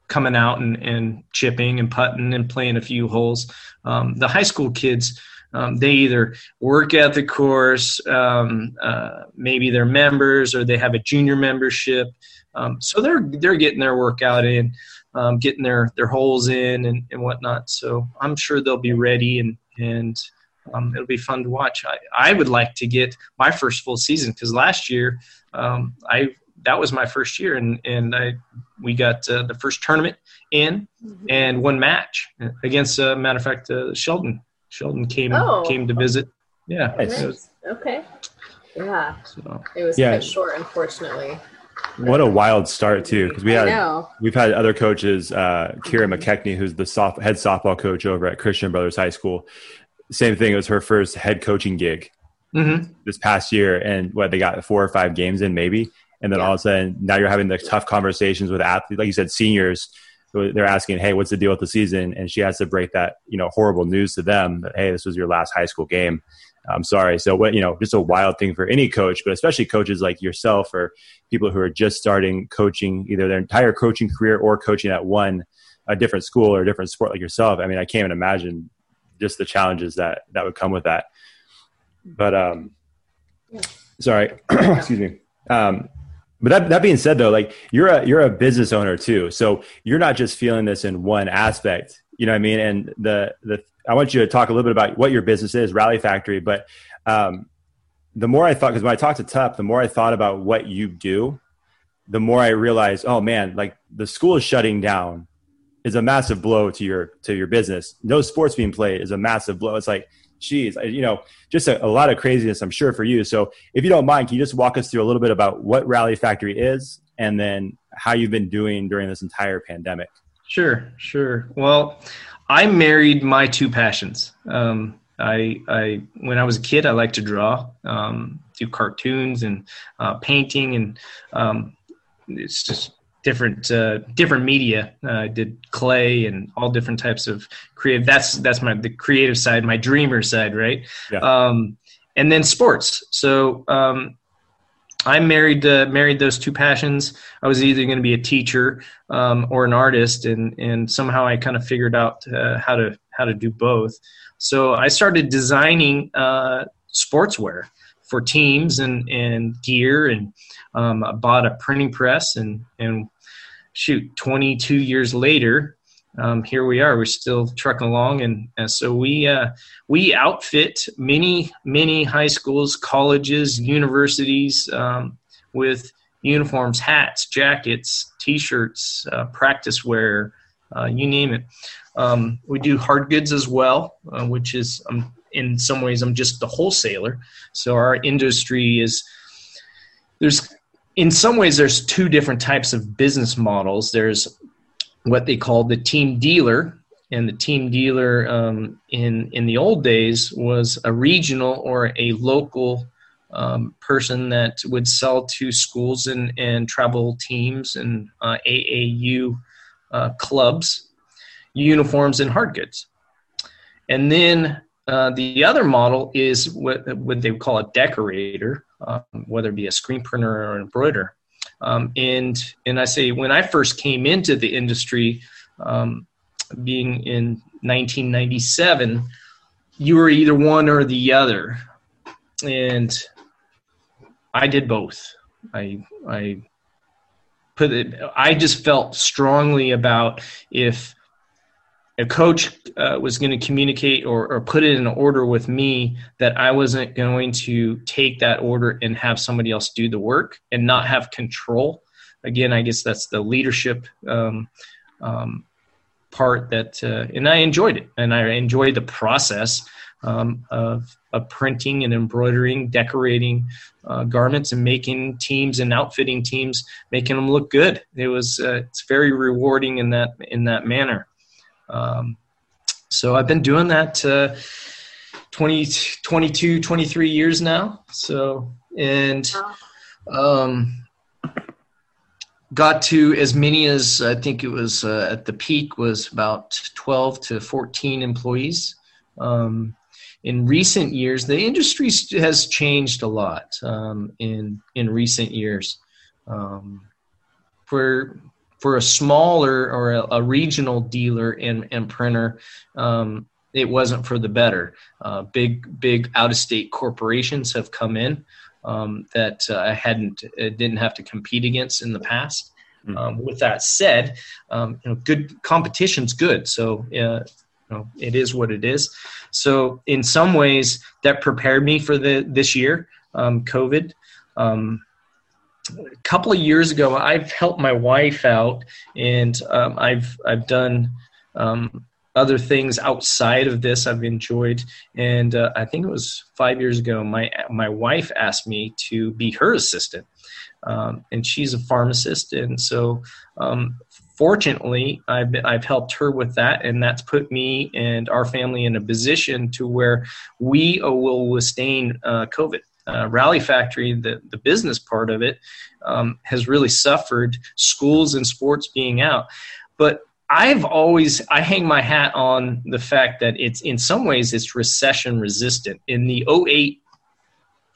coming out and, and chipping and putting and playing a few holes. Um, the high school kids um, they either work at the course, um, uh, maybe they're members, or they have a junior membership. Um, so they're they're getting their workout in, um, getting their their holes in, and, and whatnot. So I'm sure they'll be ready, and and um, it'll be fun to watch. I, I would like to get my first full season because last year um, I that was my first year, and and I we got uh, the first tournament in mm-hmm. and one match against, uh, matter of fact, uh, Sheldon Sheldon came oh. came to visit. Yeah. Nice. Was, okay. Yeah. So, it was yeah. short, unfortunately. What a wild start too, because we had we've had other coaches, uh, Kira McKechnie, who's the soft, head softball coach over at Christian Brothers High School. Same thing; it was her first head coaching gig mm-hmm. this past year, and what they got four or five games in, maybe, and then yeah. all of a sudden now you're having the tough conversations with athletes, like you said, seniors they're asking, "Hey, what's the deal with the season?" And she has to break that you know horrible news to them that hey, this was your last high school game. I'm sorry. So what you know, just a wild thing for any coach, but especially coaches like yourself or people who are just starting coaching, either their entire coaching career or coaching at one a different school or a different sport like yourself. I mean, I can't even imagine just the challenges that that would come with that. But um, yeah. sorry, excuse me. Um, but that, that being said though like you're a you're a business owner too so you're not just feeling this in one aspect you know what i mean and the the i want you to talk a little bit about what your business is rally factory but um, the more i thought because when i talked to tup the more i thought about what you do the more i realized oh man like the school is shutting down is a massive blow to your to your business. No sports being played is a massive blow. It's like, geez, you know, just a, a, lot of craziness, I'm sure, for you. So, if you don't mind, can you just walk us through a little bit about what Rally Factory is, and then how you've been doing during this entire pandemic? Sure, sure. Well, I married my two passions. Um, I, I, when I was a kid, I liked to draw, um, do cartoons and uh, painting, and um, it's just different uh, different media. Uh, I did clay and all different types of creative. That's that's my the creative side, my dreamer side, right? Yeah. Um, and then sports. So um, I married uh, married those two passions. I was either going to be a teacher um, or an artist, and and somehow I kind of figured out uh, how to how to do both. So I started designing uh, sportswear for teams and and gear and um, I bought a printing press and and shoot 22 years later um, here we are we're still trucking along. And, and so we uh, we outfit many many high schools colleges universities um, with uniforms hats jackets t-shirts uh, practice wear uh, you name it. Um, we do hard goods as well uh, which is um, in some ways i'm just the wholesaler. So our industry is there's in some ways there's two different types of business models there's what they call the team dealer and the team dealer um, in in the old days was a regional or a local um, person that would sell to schools and, and travel teams and uh, AAU uh, clubs uniforms and hard goods. And then uh, the other model is what, what they call a decorator, um, whether it be a screen printer or an embroiderer. Um, and and I say when I first came into the industry, um, being in 1997, you were either one or the other, and I did both. I I put it. I just felt strongly about if a coach uh, was going to communicate or, or put it in an order with me that I wasn't going to take that order and have somebody else do the work and not have control. Again, I guess that's the leadership um, um, part that, uh, and I enjoyed it, and I enjoyed the process um, of, of printing and embroidering, decorating uh, garments, and making teams and outfitting teams, making them look good. It was uh, it's very rewarding in that in that manner. Um, so I've been doing that uh, 20, 22, 23 years now. So, and um, got to as many as I think it was uh, at the peak was about 12 to 14 employees. Um, in recent years, the industry has changed a lot um, in in recent years. Um, for for a smaller or a, a regional dealer and, and printer, um, it wasn't for the better. Uh, big, big out of state corporations have come in um, that uh, I hadn't, uh, didn't have to compete against in the past. Mm-hmm. Um, with that said, um, you know, good competition's good. So, uh, you know, it is what it is. So, in some ways, that prepared me for the this year, um, COVID. Um, a couple of years ago, I've helped my wife out, and um, I've I've done um, other things outside of this. I've enjoyed, and uh, I think it was five years ago. My my wife asked me to be her assistant, um, and she's a pharmacist, and so. Um, fortunately, I've, I've helped her with that, and that's put me and our family in a position to where we will withstand uh, COVID uh, Rally Factory, the, the business part of it, um, has really suffered, schools and sports being out. But I've always I hang my hat on the fact that it's in some ways it's recession resistant. In the 08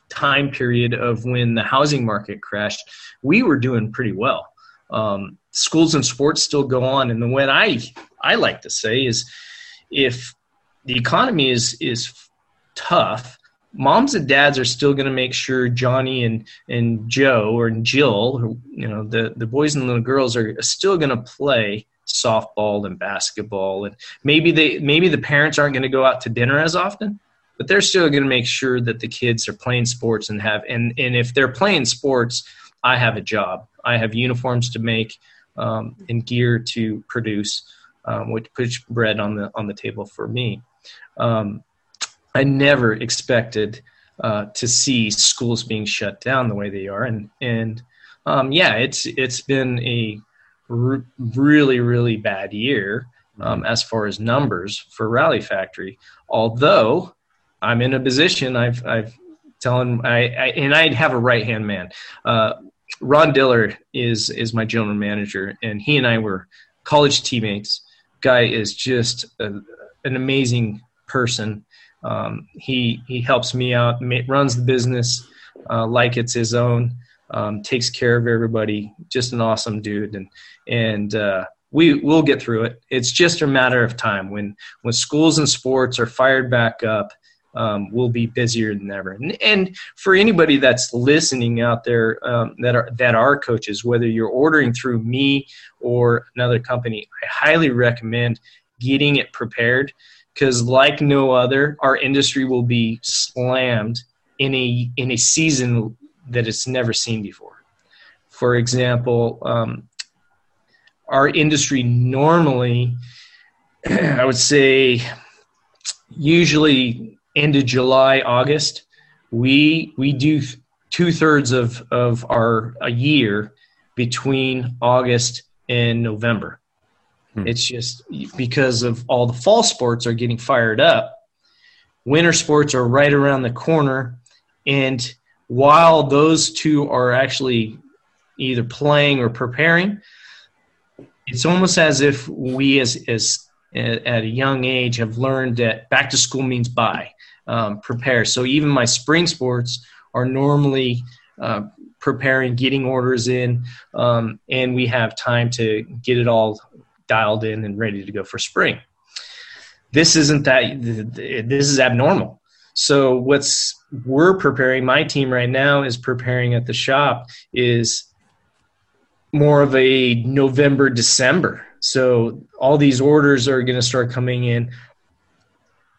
time period of when the housing market crashed, we were doing pretty well. Um, schools and sports still go on, and the way I I like to say is if the economy is is tough, moms and dads are still going to make sure Johnny and and Joe or Jill, you know, the the boys and the girls are still going to play softball and basketball, and maybe they maybe the parents aren't going to go out to dinner as often, but they're still going to make sure that the kids are playing sports and have and and if they're playing sports, I have a job. I have uniforms to make um, and gear to produce. um, which puts bread on the on the table for me. Um, I never expected uh, to see schools being shut down the way they are, and and um, yeah, it's it's been a r- really really bad year um, as far as numbers for Rally Factory. Although I'm in a position, I've I've telling I, I and I have a right hand man. Uh, Ron Diller is is my general manager, and he and I were college teammates. Guy is just a, an amazing person. Um, he he helps me out, runs the business uh, like it's his own, um, takes care of everybody. Just an awesome dude, and and uh, we will get through it. It's just a matter of time when when schools and sports are fired back up. Um, we'll be busier than ever. And, and, for anybody that's listening out there um, that are that are coaches, whether you're ordering through me or another company, I highly recommend getting it prepared because, like no other, our industry will be slammed in a in a season that it's never seen before. For example, um, our industry normally, I would say, usually end of July, August, we we do two thirds of of our a year between August and November. Hmm. It's just because of all the fall sports are getting fired up. Winter sports are right around the corner, and while those two are actually either playing or preparing, it's almost as if we as as at a young age have learned that back to school means buy, um, prepare so even my spring sports are normally uh, preparing getting orders in um, and we have time to get it all dialed in and ready to go for spring this isn't that this is abnormal so what's we're preparing my team right now is preparing at the shop is more of a November, December. So all these orders are going to start coming in,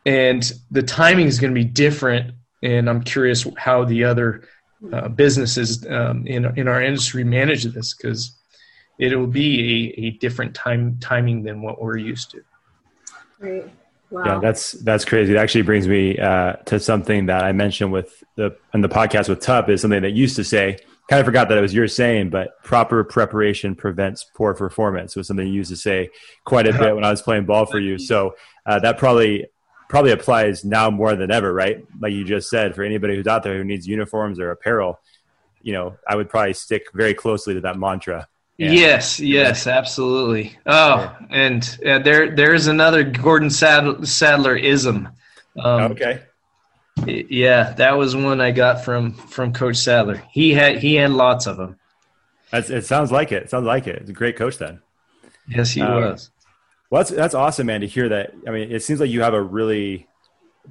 and the timing is going to be different. And I'm curious how the other uh, businesses um, in in our industry manage this because it will be a, a different time timing than what we're used to. Right. Wow. Yeah, that's that's crazy. It actually brings me uh, to something that I mentioned with the in the podcast with Tup is something that used to say kind of forgot that it was your saying, but proper preparation prevents poor performance It was something you used to say quite a bit when I was playing ball for you. So uh, that probably probably applies now more than ever, right? Like you just said, for anybody who's out there who needs uniforms or apparel, you know, I would probably stick very closely to that mantra. Yeah. Yes, yes, absolutely. Oh, and uh, there there's another Gordon Sadler ism. Um, okay. Yeah, that was one I got from from Coach Sadler. He had he had lots of them. That's, it sounds like it. it. Sounds like it. It's a great coach then. Yes, he um, was. Well, that's that's awesome, man. To hear that. I mean, it seems like you have a really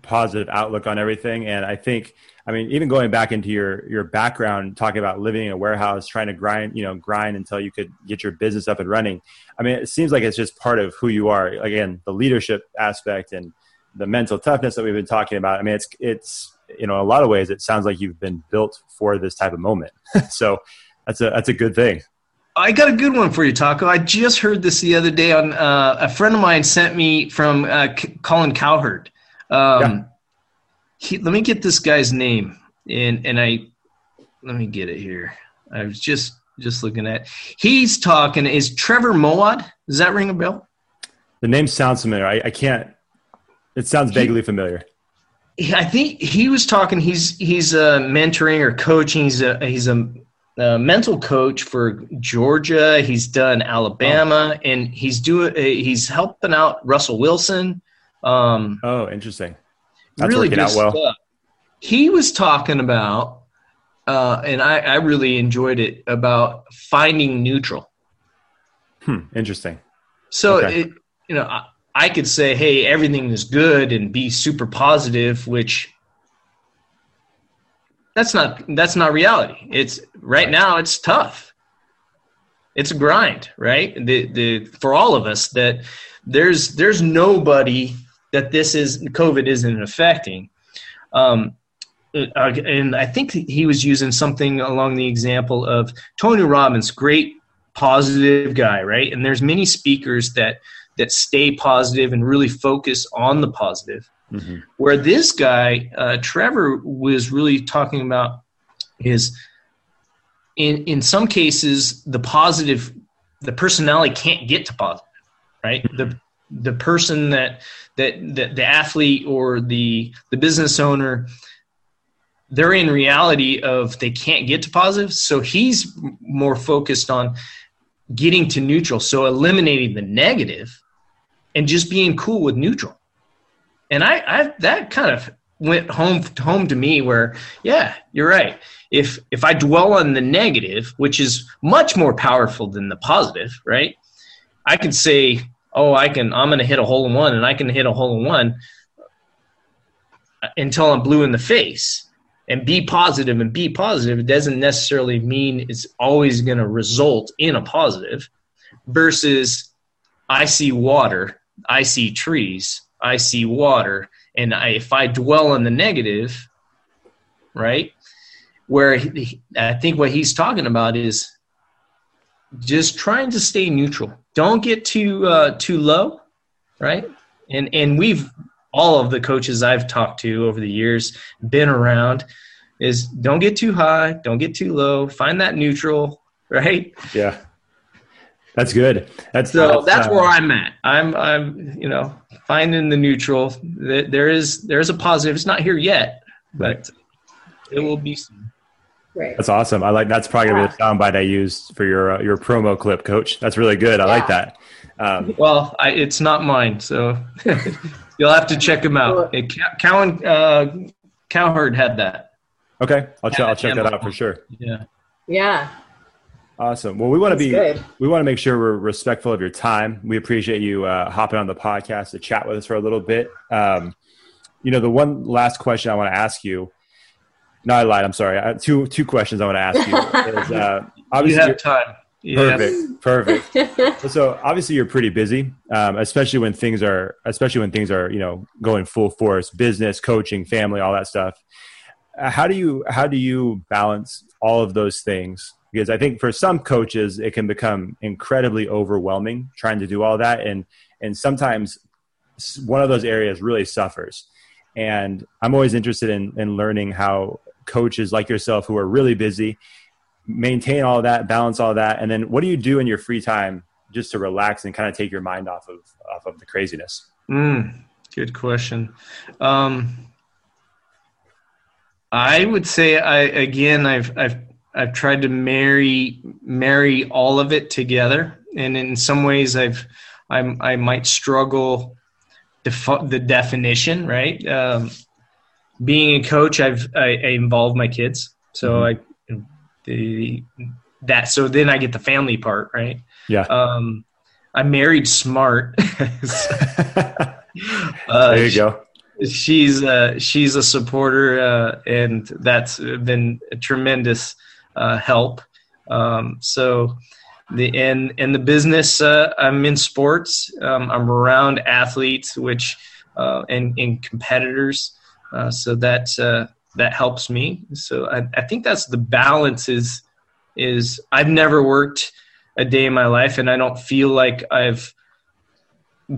positive outlook on everything, and I think. I mean, even going back into your your background, talking about living in a warehouse, trying to grind, you know, grind until you could get your business up and running. I mean, it seems like it's just part of who you are. Again, the leadership aspect and the mental toughness that we've been talking about. I mean, it's it's you know, in a lot of ways, it sounds like you've been built for this type of moment. so that's a that's a good thing. I got a good one for you, Taco. I just heard this the other day on uh, a friend of mine sent me from uh, Colin Cowherd. Um, yeah. he, let me get this guy's name, and and I let me get it here. I was just just looking at. He's talking. Is Trevor Moawad? Does that ring a bell? The name sounds familiar. I, I can't it sounds vaguely he, familiar. I think he was talking. He's he's uh, mentoring or coaching. He's a he's a, a, mental coach for Georgia. He's done Alabama, oh. and he's doing uh, he's helping out Russell Wilson. Um, oh, interesting. That's really working out well. Stuff. He was talking about, uh, and I, I really enjoyed it about finding neutral. Hmm. Interesting. So okay. it, you know, I could say, hey, everything is good and be super positive, which that's not that's not reality. It's right now it's tough. It's a grind, right? The the for all of us that there's there's nobody that this is COVID isn't affecting. Um, uh, and I think he was using something along the example of Tony Robbins, great positive guy, right? And there's many speakers that that stay positive and really focus on the positive. Mm-hmm. Where this guy, uh, Trevor, was really talking about is in in some cases the positive, the personality can't get to positive, right? The the person that that, that the athlete or the the business owner they're in reality of they can't get to positive. So he's more focused on getting to neutral. So eliminating the negative and just being cool with neutral. And i, I that kind of went home home to me where yeah you're right. If if i dwell on the negative which is much more powerful than the positive right? I can say oh, I can, I'm going to hit a hole in one and I can hit a hole in one until I'm blue in the face and be positive and be positive it doesn't necessarily mean it's always going to result in a positive versus I see water, I see trees, I see water, and I, if I dwell on the negative, right? Where he, I think what he's talking about is just trying to stay neutral. Don't get too uh, too low, right? And and we've all of the coaches I've talked to over the years been around is don't get too high, don't get too low, find that neutral, right? Yeah. That's good. That's so that's, uh, where I'm at. I'm I'm you know finding the neutral. There is there is a positive. It's not here yet, but it will be soon. Right. That's awesome. I like that's probably gonna be the soundbite I used for your uh, your promo clip, Coach. That's really good. I yeah. like that. Um, well, I, it's not mine, so you'll have to check them out. It, Cowan uh, Cowherd had that. Okay, I'll, ch- I'll check that out for sure. Yeah. Yeah. Awesome. Well, we want to be good. we want to make sure we're respectful of your time. We appreciate you uh, hopping on the podcast to chat with us for a little bit. Um, you know, the one last question I want to ask you no, I lied. I'm sorry. I, two two questions I want to ask you. Is, uh, obviously you have time. Perfect, perfect. so obviously you're pretty busy, um, especially when things are, especially when things are, you know, going full force, business, coaching, family, all that stuff. Uh, how do you how do you balance all of those things? Because I think for some coaches it can become incredibly overwhelming trying to do all that, and and sometimes one of those areas really suffers. And I'm always interested in in learning how coaches like yourself who are really busy maintain all that balance all that and then what do you do in your free time just to relax and kind of take your mind off of off of the craziness? Mm, good question. Um, i would say i again i've i've i've tried to marry marry all of it together and in some ways i've i'm i might struggle defi- the definition right? Um, being a coach, I've I, I involve my kids, so mm-hmm. I the that so then I get the family part, right? Yeah. Um, I married smart. uh, there you she, go. She's uh, she's a supporter, uh, and that's been a tremendous uh, help. Um, so the and and the business, uh, I'm in sports. Um, I'm around athletes, which uh, and and competitors. Uh, so that uh, that helps me. So I, I think that's the balance is is I've never worked a day in my life, and I don't feel like I've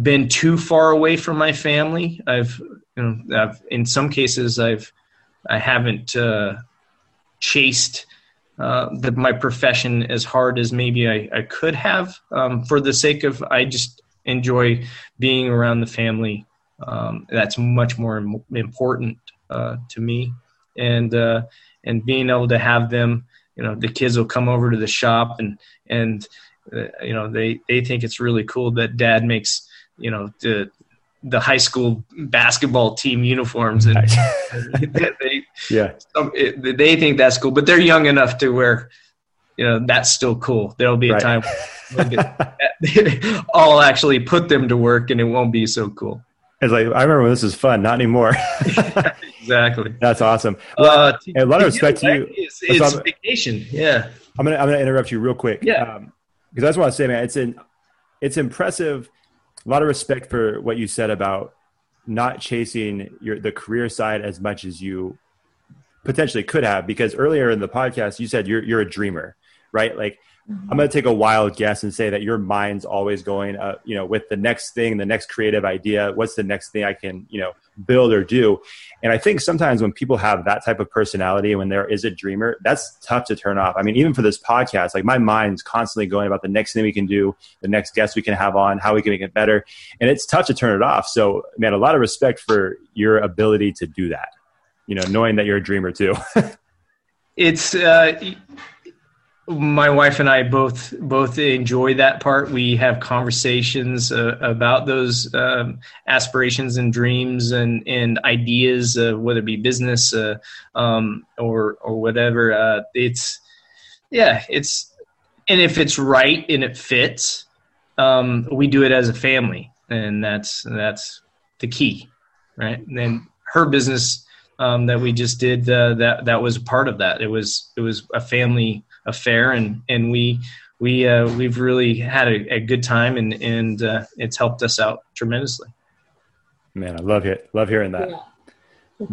been too far away from my family. I've you know I've in some cases I've I haven't uh, chased uh, the, my profession as hard as maybe I, I could have um, for the sake of I just enjoy being around the family um, that's much more important uh, to me, and uh, and being able to have them, you know, the kids will come over to the shop and and uh, you know they they think it's really cool that dad makes you know the the high school basketball team uniforms and they yeah. some, it, they think that's cool but they're young enough to where you know that's still cool. There'll be a right. time i'll actually put them to work and it won't be so cool it's like I remember when this was fun, not anymore. exactly. That's awesome. Well, uh, a lot of respect to you. It's, it's so vacation. Yeah. I'm gonna I'm gonna interrupt you real quick. Yeah. Because um, I just want to say, man, it's in it's impressive. A lot of respect for what you said about not chasing your the career side as much as you potentially could have. Because earlier in the podcast, you said you're you're a dreamer, right? Like Mm-hmm. I'm going to take a wild guess and say that your mind's always going, uh, you know, with the next thing, the next creative idea. What's the next thing I can, you know, build or do? And I think sometimes when people have that type of personality, when there is a dreamer, that's tough to turn off. I mean, even for this podcast, like my mind's constantly going about the next thing we can do, the next guest we can have on, how we can make it better, and it's tough to turn it off. So, man, a lot of respect for your ability to do that. You know, knowing that you're a dreamer too. it's. Uh, my wife and I both both enjoy that part. We have conversations uh, about those um, aspirations and dreams and and ideas, uh, whether it be business uh, um, or or whatever. Uh, it's yeah, it's and if it's right and it fits, um, we do it as a family, and that's that's the key, right? And then her business um, that we just did uh, that that was part of that. It was it was a family affair, and and we we uh, we've really had a, a, good time, and and uh, it's helped us out tremendously. Man, I love it. Love hearing that. Yeah.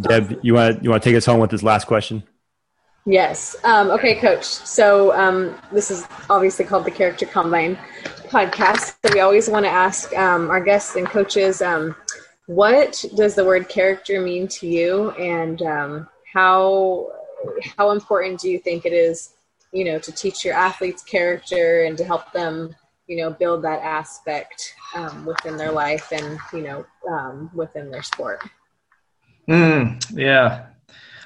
Deb, awesome. you want you want to take us home with this last question? Yes. Um, okay, Coach. So um, this is obviously called the Character Combine podcast. So we always want to ask um, our guests and coaches, um, what does the word character mean to you, and um, how how important do you think it is you know to teach your athletes character and to help them you know build that aspect um, within their life and you know um, within their sport. Mm, yeah.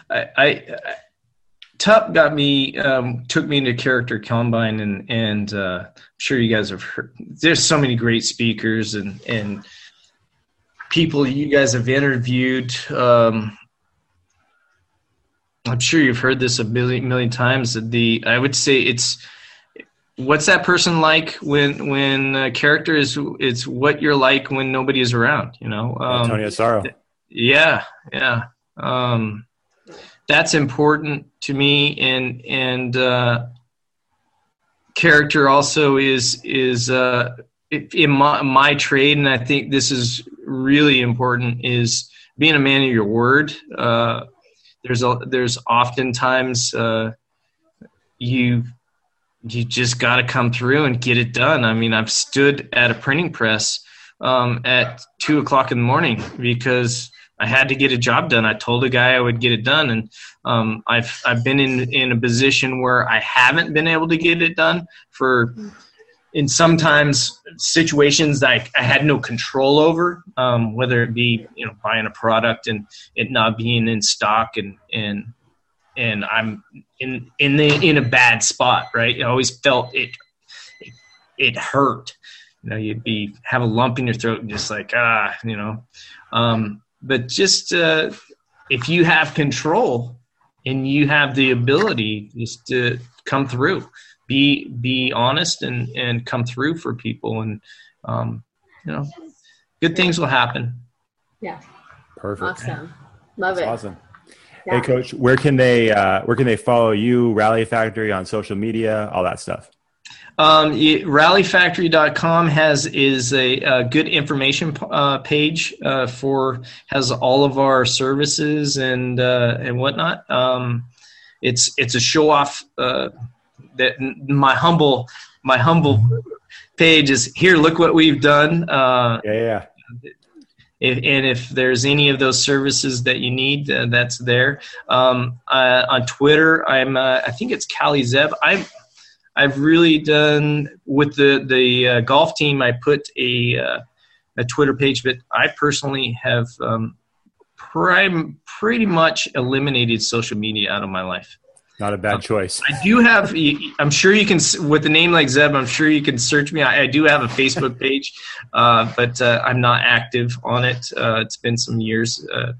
I, I, I Tup got me um, took me into character combine and and uh, i'm sure you guys have heard there's so many great speakers and and people you guys have interviewed um, I'm sure you've heard this a million million times. The I would say it's what's that person like when when a character is it's what you're like when nobody is around. You know, um, Antonio Saro. Yeah, yeah. Um, that's important to me, and and uh, character also is is uh, in my my trade, and I think this is really important. Is being a man of your word. Uh, there's a there's oftentimes uh, you you just got to come through and get it done. I mean, I've stood at a printing press um, at two o'clock in the morning because I had to get a job done. I told a guy I would get it done, and um, I've I've been in in a position where I haven't been able to get it done for in sometimes situations that I, I had no control over, um, whether it be you know buying a product and it not being in stock and and and I'm in in the in a bad spot, right? I always felt it it, it hurt. You know, you'd be have a lump in your throat and just like ah, you know. Um, but just uh, if you have control and you have the ability just to come through be be honest and and come through for people and um, you know good things will happen. Yeah. Perfect. Awesome. Love That's it. awesome. Yeah. hey coach where can they uh, where can they follow you rally factory on social media all that stuff? Um, rallyfactory.com has is a, a good information uh, page uh, for has all of our services and uh, and whatnot. Um, it's it's a show off uh, that my humble my humble page is here. Look what we've done. Uh, yeah, yeah. If, and if there's any of those services that you need, uh, that's there. Um, uh, on Twitter, I'm uh, I think it's Cali Zeb. I've I've really done with the the uh, golf team. I put a uh, a Twitter page, but I personally have um, prime, pretty much eliminated social media out of my life. Not a bad um, choice. I do have. I'm sure you can with a name like Zeb. I'm sure you can search me. I, I do have a Facebook page, uh, but uh, I'm not active on it. Uh, it's been some years, uh,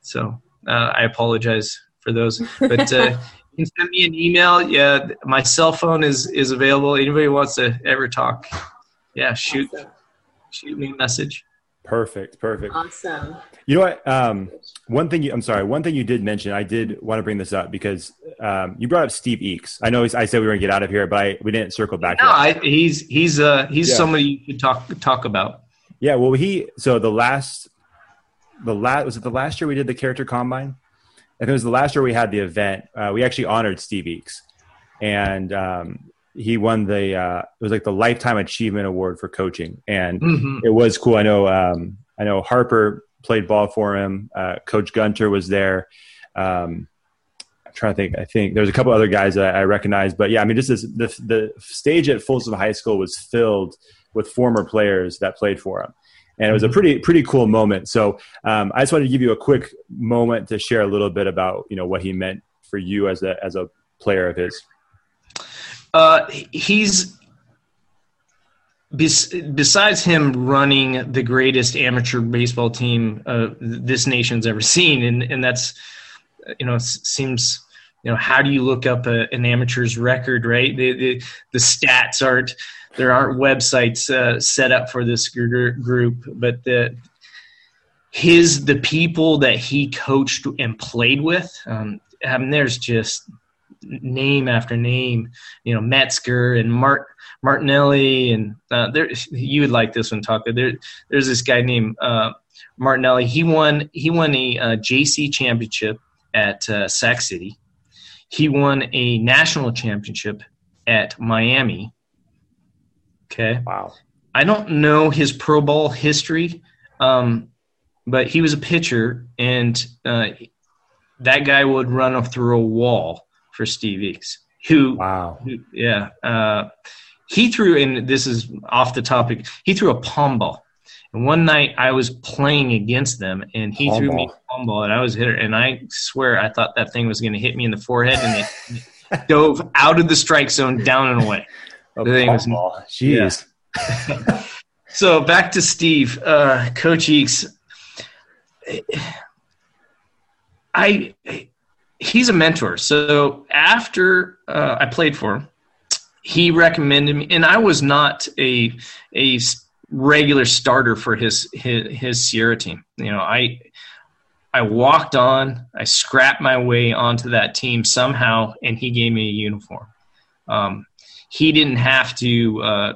so uh, I apologize for those. But uh, you can send me an email. Yeah, my cell phone is is available. Anybody wants to ever talk? Yeah, shoot, shoot me a message. Perfect. Perfect. Awesome. You know what? Um, one thing you, I'm sorry. One thing you did mention, I did want to bring this up because um, you brought up Steve Eakes. I know I said we were going to get out of here, but I, we didn't circle back. No, I, he's he's uh he's yeah. somebody you could talk talk about. Yeah. Well, he so the last the last was it the last year we did the character combine. I think it was the last year we had the event. Uh, we actually honored Steve Eakes, and um, he won the uh, it was like the lifetime achievement award for coaching, and mm-hmm. it was cool. I know um, I know Harper played ball for him. Uh, Coach Gunter was there. Um, I'm trying to think. I think there's a couple other guys that I recognize, but yeah, I mean, just this, the the stage at Folsom High School was filled with former players that played for him and it was a mm-hmm. pretty pretty cool moment. So um, I just wanted to give you a quick moment to share a little bit about you know what he meant for you as a as a player of his. Uh, he's besides him running the greatest amateur baseball team uh, this nation's ever seen, and and that's you know seems you know how do you look up a, an amateur's record right the, the, the stats aren't there aren't websites uh, set up for this group, but the his the people that he coached and played with. Um, I mean, there's just name after name. You know, Metzger and Mart Martinelli, and uh, there you would like this one, Taco. There, there's this guy named uh, Martinelli. He won he won a uh, JC championship at uh, Sac City. He won a national championship at Miami Okay. Wow. I don't know his pro ball history, um, but he was a pitcher, and uh, that guy would run through a wall for Steve Eakes. Who? Wow. Who, yeah. Uh, he threw, and this is off the topic. He threw a palm ball, and one night I was playing against them, and he palm threw ball. me a palm ball, and I was hit, and I swear I thought that thing was going to hit me in the forehead, and it dove out of the strike zone, down and away. A the was, ball. Jeez. Yeah. so back to Steve, uh, Coach Eakes. I he's a mentor. So after uh, I played for him, he recommended me, and I was not a a regular starter for his his, his Sierra team. You know, I I walked on, I scrapped my way onto that team somehow, and he gave me a uniform. Um, he didn't have to uh,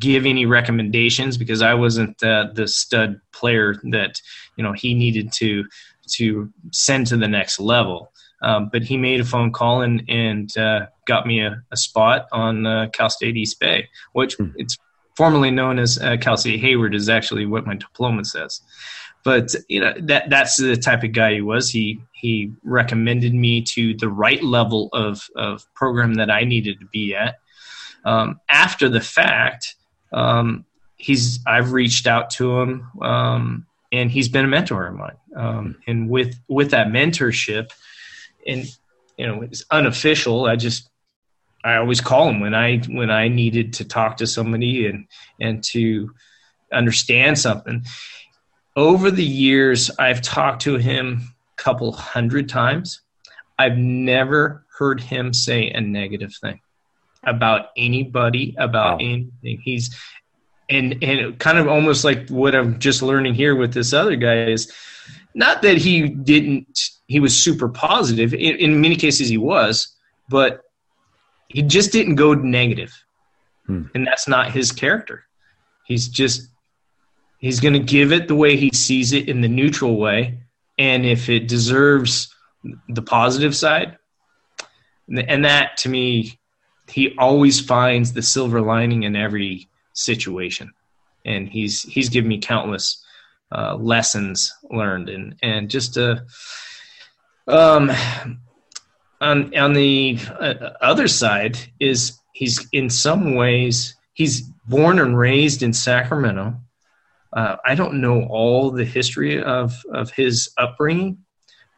give any recommendations because I wasn't uh, the stud player that you know he needed to to send to the next level. Um, but he made a phone call and and uh, got me a, a spot on uh, Cal State East Bay, which hmm. it's formerly known as uh, Cal State Hayward is actually what my diploma says. But you know that that's the type of guy he was. He he recommended me to the right level of of program that I needed to be at um, after the fact, um, he's I've reached out to him, um, and he's been a mentor of mine. Um, and with with that mentorship, and you know, it's unofficial. I just I always call him when I when I needed to talk to somebody and and to understand something. Over the years, I've talked to him a couple hundred times. I've never heard him say a negative thing about anybody, about wow. anything. He's and and kind of almost like what I'm just learning here with this other guy is not that he didn't he was super positive in, in many cases he was but he just didn't go negative. Hmm. and that's not his character. He's just he's going to give it the way he sees it in the neutral way. And if it deserves the positive side and that to me he always finds the silver lining in every situation, and he's he's given me countless uh, lessons learned, and and just a um on on the uh, other side is he's in some ways he's born and raised in Sacramento. Uh, I don't know all the history of of his upbringing,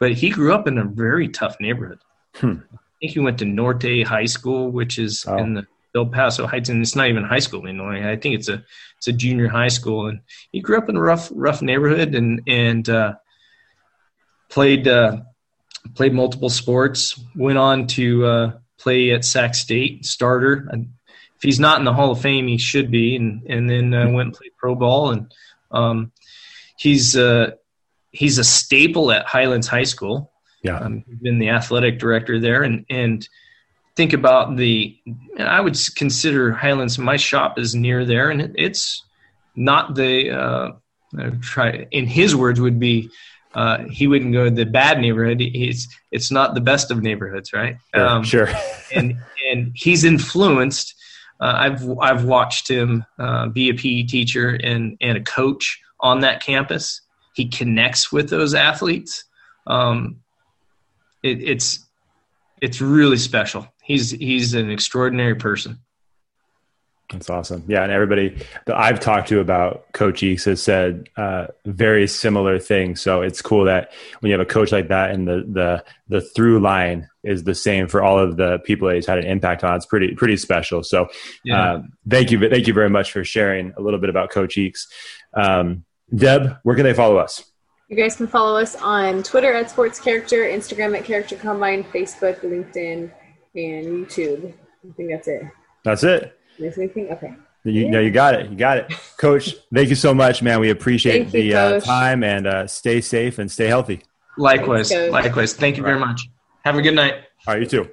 but he grew up in a very tough neighborhood. Hmm think he went to Norte High School, which is oh. in the Del Paso Heights, and it's not even high school anymore. I think it's a it's a junior high school, and he grew up in a rough rough neighborhood and and uh, played uh, played multiple sports. Went on to uh, play at Sac State starter. And if he's not in the Hall of Fame, he should be, and and then uh, went and played pro ball, and um, he's uh, he's a staple at Highlands High School. Yeah, um, been the athletic director there, and and think about the. I would consider Highlands. My shop is near there, and it's not the. Uh, try in his words would be. Uh, he wouldn't go to the bad neighborhood. It's it's not the best of neighborhoods, right? Um, sure. and and he's influenced. Uh, I've I've watched him uh, be a PE teacher and and a coach on that campus. He connects with those athletes. Um, it, it's it's really special. He's he's an extraordinary person. That's awesome. Yeah, and everybody that I've talked to about Coach Eakes has said uh, very similar things. So it's cool that when you have a coach like that, and the the the through line is the same for all of the people that he's had an impact on. It's pretty pretty special. So yeah. uh, thank you thank you very much for sharing a little bit about Coach Eakes. Um, Deb, where can they follow us? You guys can follow us on Twitter at Sports Character, Instagram at Character Combine, Facebook, LinkedIn, and YouTube. I think that's it. That's it. Miss anything? Okay. You know, you got it. You got it, Coach. thank you so much, man. We appreciate Thank the you, uh, time and uh, stay safe and stay healthy. Likewise, Thanks, likewise. Thank you very much. Have a good night. All right, you too.